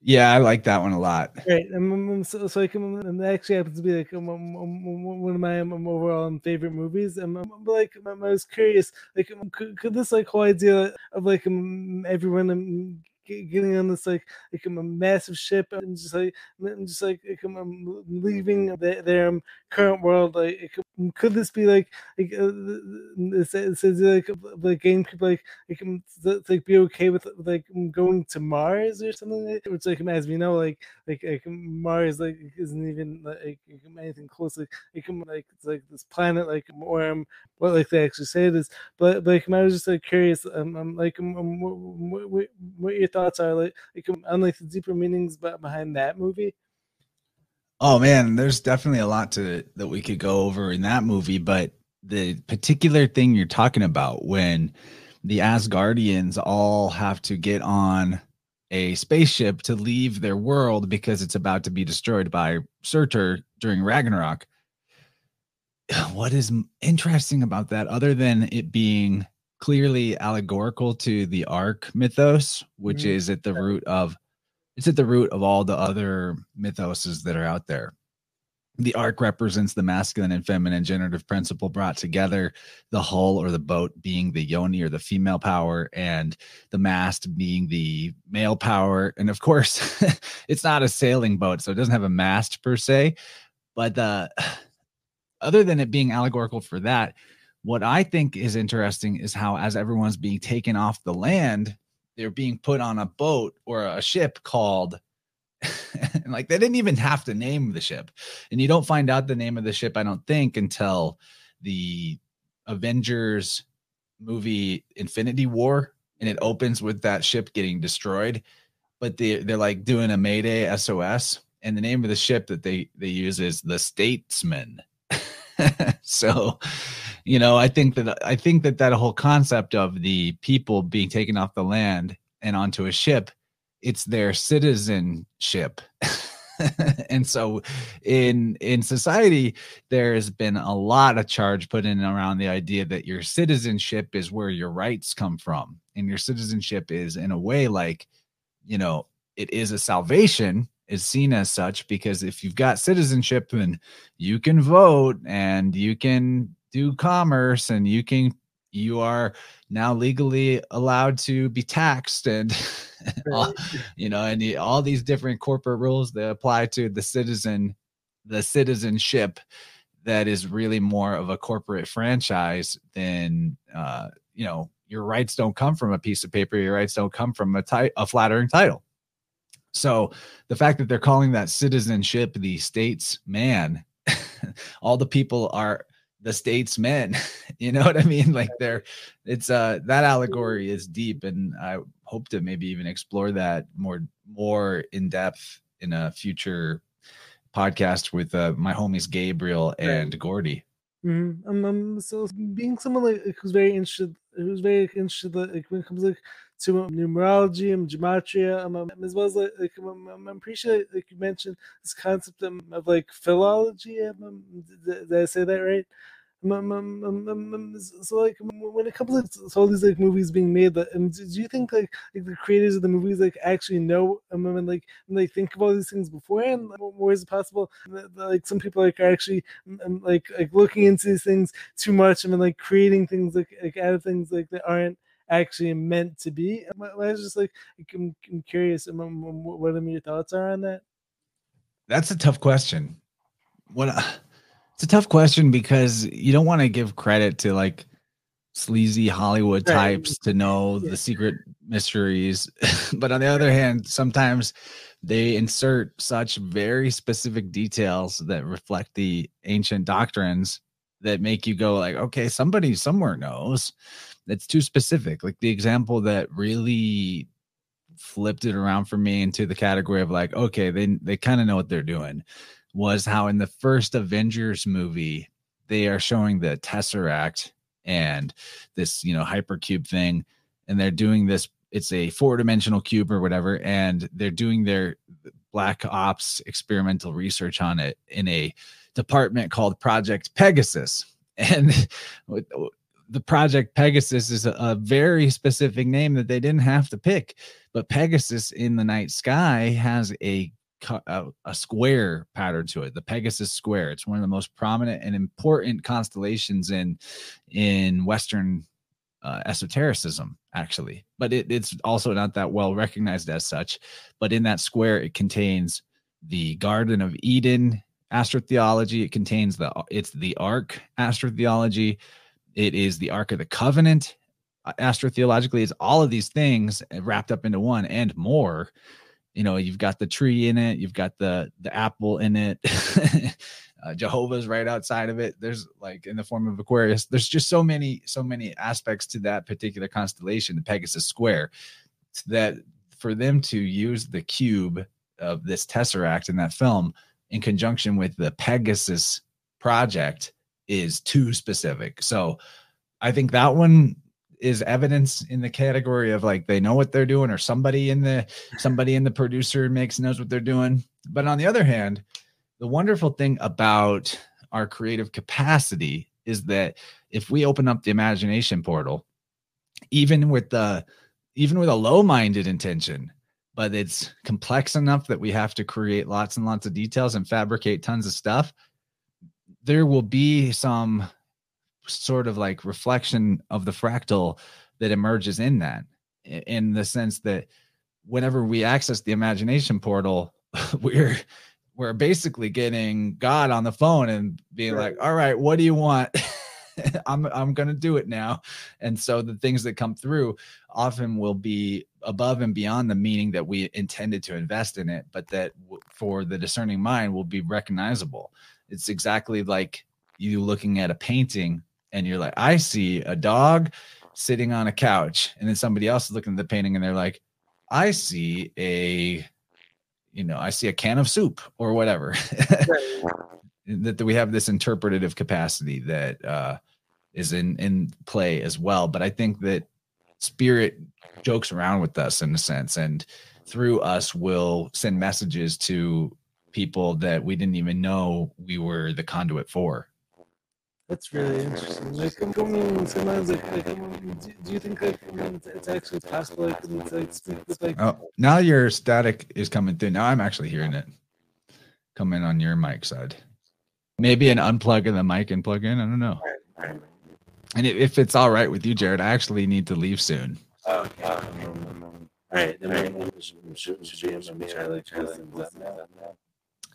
Yeah, I like that one a lot. Right, um, so, so like, um, actually happens to be like um, um, one of my um, overall favorite movies. And Um, but like, I was curious, like, could, could this like whole idea of like um, everyone um, getting on this like like a massive ship and just like and just like, like I'm leaving their, their um, current world. Like, could this be like like uh, it says like the game could like it can like be okay with like going to Mars or something like that? Which like as we know like like, like Mars like isn't even like anything close like it can like it's like this planet like or um what like they actually say this but, but like I was just like curious um, I'm like um, um what, what, what, your thoughts are like like on like the deeper meanings behind that movie oh man there's definitely a lot to that we could go over in that movie but the particular thing you're talking about when the Asgardians all have to get on a spaceship to leave their world because it's about to be destroyed by Surtur during Ragnarok. <sighs> What is interesting about that, other than it being clearly allegorical to the Ark mythos, which mm-hmm. is at the root of it's at the root of all the other mythoses that are out there. The ark represents the masculine and feminine generative principle brought together the hull or the boat being the yoni or the female power and the mast being the male power. And of course <laughs> it's not a sailing boat so it doesn't have a mast per se but the <sighs> other than it being allegorical for that what i think is interesting is how as everyone's being taken off the land they're being put on a boat or a ship called <laughs> like they didn't even have to name the ship. And you don't find out the name of the ship, I don't think, until the Avengers movie Infinity War. And it opens with that ship getting destroyed. But they they're like doing a Mayday SOS. And the name of the ship that they they use is the Statesman. <laughs> so you know i think that i think that that whole concept of the people being taken off the land and onto a ship it's their citizenship. <laughs> And so in in society there has been a lot of charge put in around the idea that your citizenship is where your rights come from. And your citizenship is in a way like you know it is a salvation is seen as such because if you've got citizenship then you can vote and you can do commerce and you can you are now legally allowed to be taxed and <laughs> all, <laughs> you know and the, all these different corporate rules that apply to the citizen the citizenship that is really more of a corporate franchise than uh you know your rights don't come from a piece of paper. Your rights don't come from a, ti- a flattering title. So the fact that they're calling that citizenship the state's man <laughs> all the people are the statesmen <laughs> you know what i mean like they're it's uh that allegory is deep and i hope to maybe even explore that more more in depth in a future podcast with uh, my homies gabriel and gordy mm-hmm. um, um, so being someone like who's very interested who's very interested like when it comes like to um, numerology and gematria, um, um, as well as like, like um, I'm pretty sure like you mentioned this concept of, of like philology. Um, did I say that right? So like when it comes to all these like movies being made that and do you think like like the creators of the movies like actually know um, and like and they think of all these things beforehand? Or is it possible that, that, like some people like are actually um, like like looking into these things too much and then like creating things like like out of things like that aren't actually meant to be? I was just like I'm, I'm curious what your thoughts are on that? That's a tough question. What it's a tough question because you don't want to give credit to like sleazy Hollywood types to know the secret mysteries. <laughs> but on the other hand, sometimes they insert such very specific details that reflect the ancient doctrines that make you go like, okay, somebody somewhere knows. It's too specific. Like the example that really flipped it around for me into the category of like, okay, they they kind of know what they're doing was how in the first Avengers movie they are showing the Tesseract and this, you know, hypercube thing and they're doing this it's a four-dimensional cube or whatever and they're doing their black ops experimental research on it in a department called Project Pegasus. <laughs> And the Project Pegasus is a, a, very specific name that they didn't have to pick. But Pegasus in the night sky has a a, a, square pattern to it the pegasus square. It's one of the most prominent and important constellations in in western uh, esotericism actually. But it, it's also not that well recognized as such. But in that square it contains the garden of eden astrotheology. It contains the it's the ark astrotheology. It is the ark of the covenant uh, astrotheologically. It's all of these things wrapped up into one and more you know you've got the tree in it you've got the the apple in it. <laughs> Uh, jehovah's right outside of it. There's like in the form of aquarius there's just so many so many aspects to that particular constellation the pegasus square that for them to use the cube of this tesseract in that film in conjunction with the pegasus project is too specific. So i think that one is evidence in the category of like they know what they're doing or somebody in the somebody in the producer makes knows what they're doing. But on the other hand the wonderful thing about our creative capacity is that if we open up the imagination portal even with the even with a low-minded intention but it's complex enough that we have to create lots and lots of details and fabricate tons of stuff there will be some sort of like reflection of the fractal that emerges in that in the sense that whenever we access the imagination portal <laughs> we're we're basically getting god on the phone and being like all right what do you want? <laughs> I'm i'm going to do it now. And so the things that come through often will be above and beyond the meaning that we intended to invest in it but that for the discerning mind will be recognizable. It's exactly like you looking at a painting and you're like, I see a dog sitting on a couch, and then somebody else is looking at the painting and they're like, I see a, you know, I see a can of soup or whatever. <laughs> that, that we have this interpretative capacity that uh, is in in play as well. But I think that spirit jokes around with us in a sense, and through us will send messages to people that we didn't even know we were the conduit for. That's really interesting. Like, I mean, sometimes, like, like do, do you think like I it's actually possible, like, it's like speak with like? Oh, now your static is coming through. Now I'm actually hearing it coming on your mic side. Maybe an unplug in the mic and plug in. I don't know. And if it's all right with you, Jared, I actually need to leave soon. Oh, okay. Um, all right.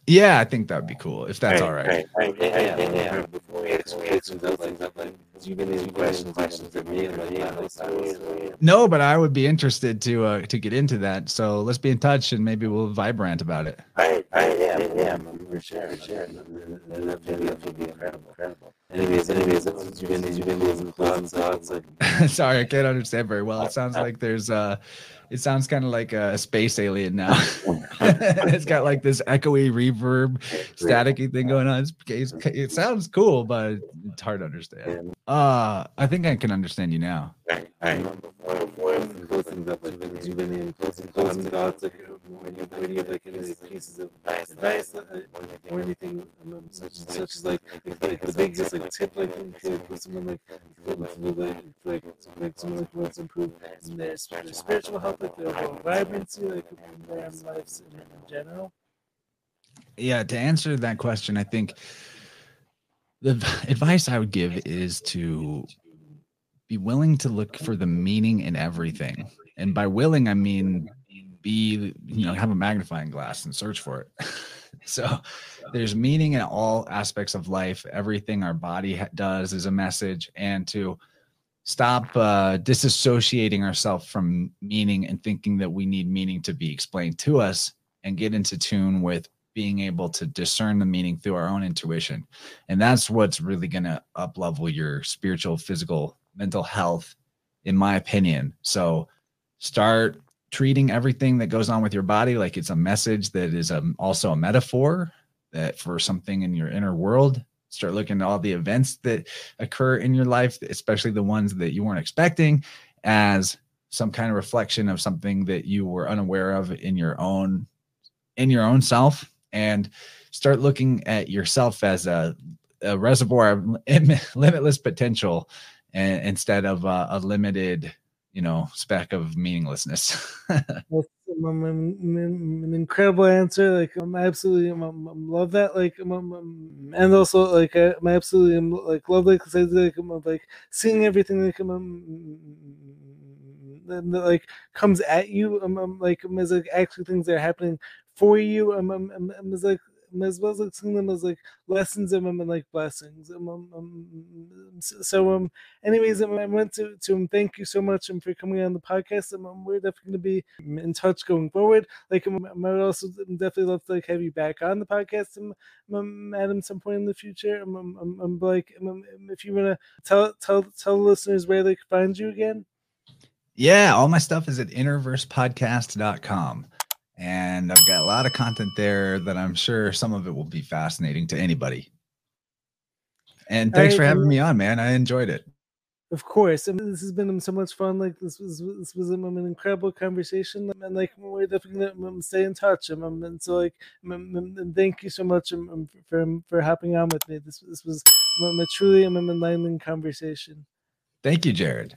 Yeah, I think that'd be cool if that's all right. Right, right, yeah, yeah, yeah. yeah. Before we get those things, like, like, do you get any questions, questions for me? Like, no, but I would be interested to uh to get into that. So let's be in touch and maybe we'll vibrant about it. Right, right, yeah, yeah, for sure, for sure. That would be incredible, incredible. Anyways, anyways, you've been, you've been losing thoughts, thoughts. Like, <laughs> sorry, I can't understand very well. It sounds like there's uh it sounds kind of like a space alien now. <laughs> it's got like this echoey reverb, staticky thing going on. It's, it sounds cool, but it's hard to understand. Uh, I think I can understand you now. Right, right. Closing up, when you when you like any pieces of advice uh, or anything um, such such as like like the biggest like tip like for someone like like like like someone like wants to improve their spiritual health like the vibrancy, like their lives in general? Yeah, to answer that question, I think the advice I would give is to be willing to look for the meaning in everything. And by willing, I mean be, you know, have a magnifying glass and search for it. <laughs> so there's meaning in all aspects of life. Everything our body does is a message. And to stop uh, disassociating ourselves from meaning and thinking that we need meaning to be explained to us and get into tune with being able to discern the meaning through our own intuition and that's what's really going to up level your spiritual physical mental health in my opinion so start treating everything that goes on with your body like it's a message that is a, um, also a metaphor that for something in your inner world. Start looking at all the events that occur in your life, especially the ones that you weren't expecting, as some kind of reflection of something that you were unaware of in your own in your own self. And start looking at yourself as a, a reservoir of <laughs> limitless potential and, instead of a, a limited you know speck of meaninglessness um, um, um, an incredible answer. Like I'm absolutely um, love that. Like and also like I, am absolutely I'm, like love like like I'm like seeing everything like um, that, like comes at you. Um, like as like actually things that are happening for you. Um, um, um, as like as well as like seeing them as like lessons um, and like blessings. Um, um, um, so um, anyways, um, I went to to him. Thank you so much um, for coming on the podcast. Um, um we're definitely going to be in touch going forward. Like, um, I would also definitely love to like have you back on the podcast, um, um Adam, some point in the future. Um, um, um, um like, um, um, if you want to tell tell tell the listeners where they can find you again. Yeah, all my stuff is at innerversepodcast.com. And I've got a lot of content there that I'm sure some of it will be fascinating to anybody. And thanks for having me on, man. I enjoyed it. Of course, I mean, this has been so much fun. Like this was this was um, an incredible conversation, and like we're definitely gonna um, stay in touch. Um, and so like, and thank you so much for for hopping on with me. This this was a truly an enlightening conversation. Thank you, Jared.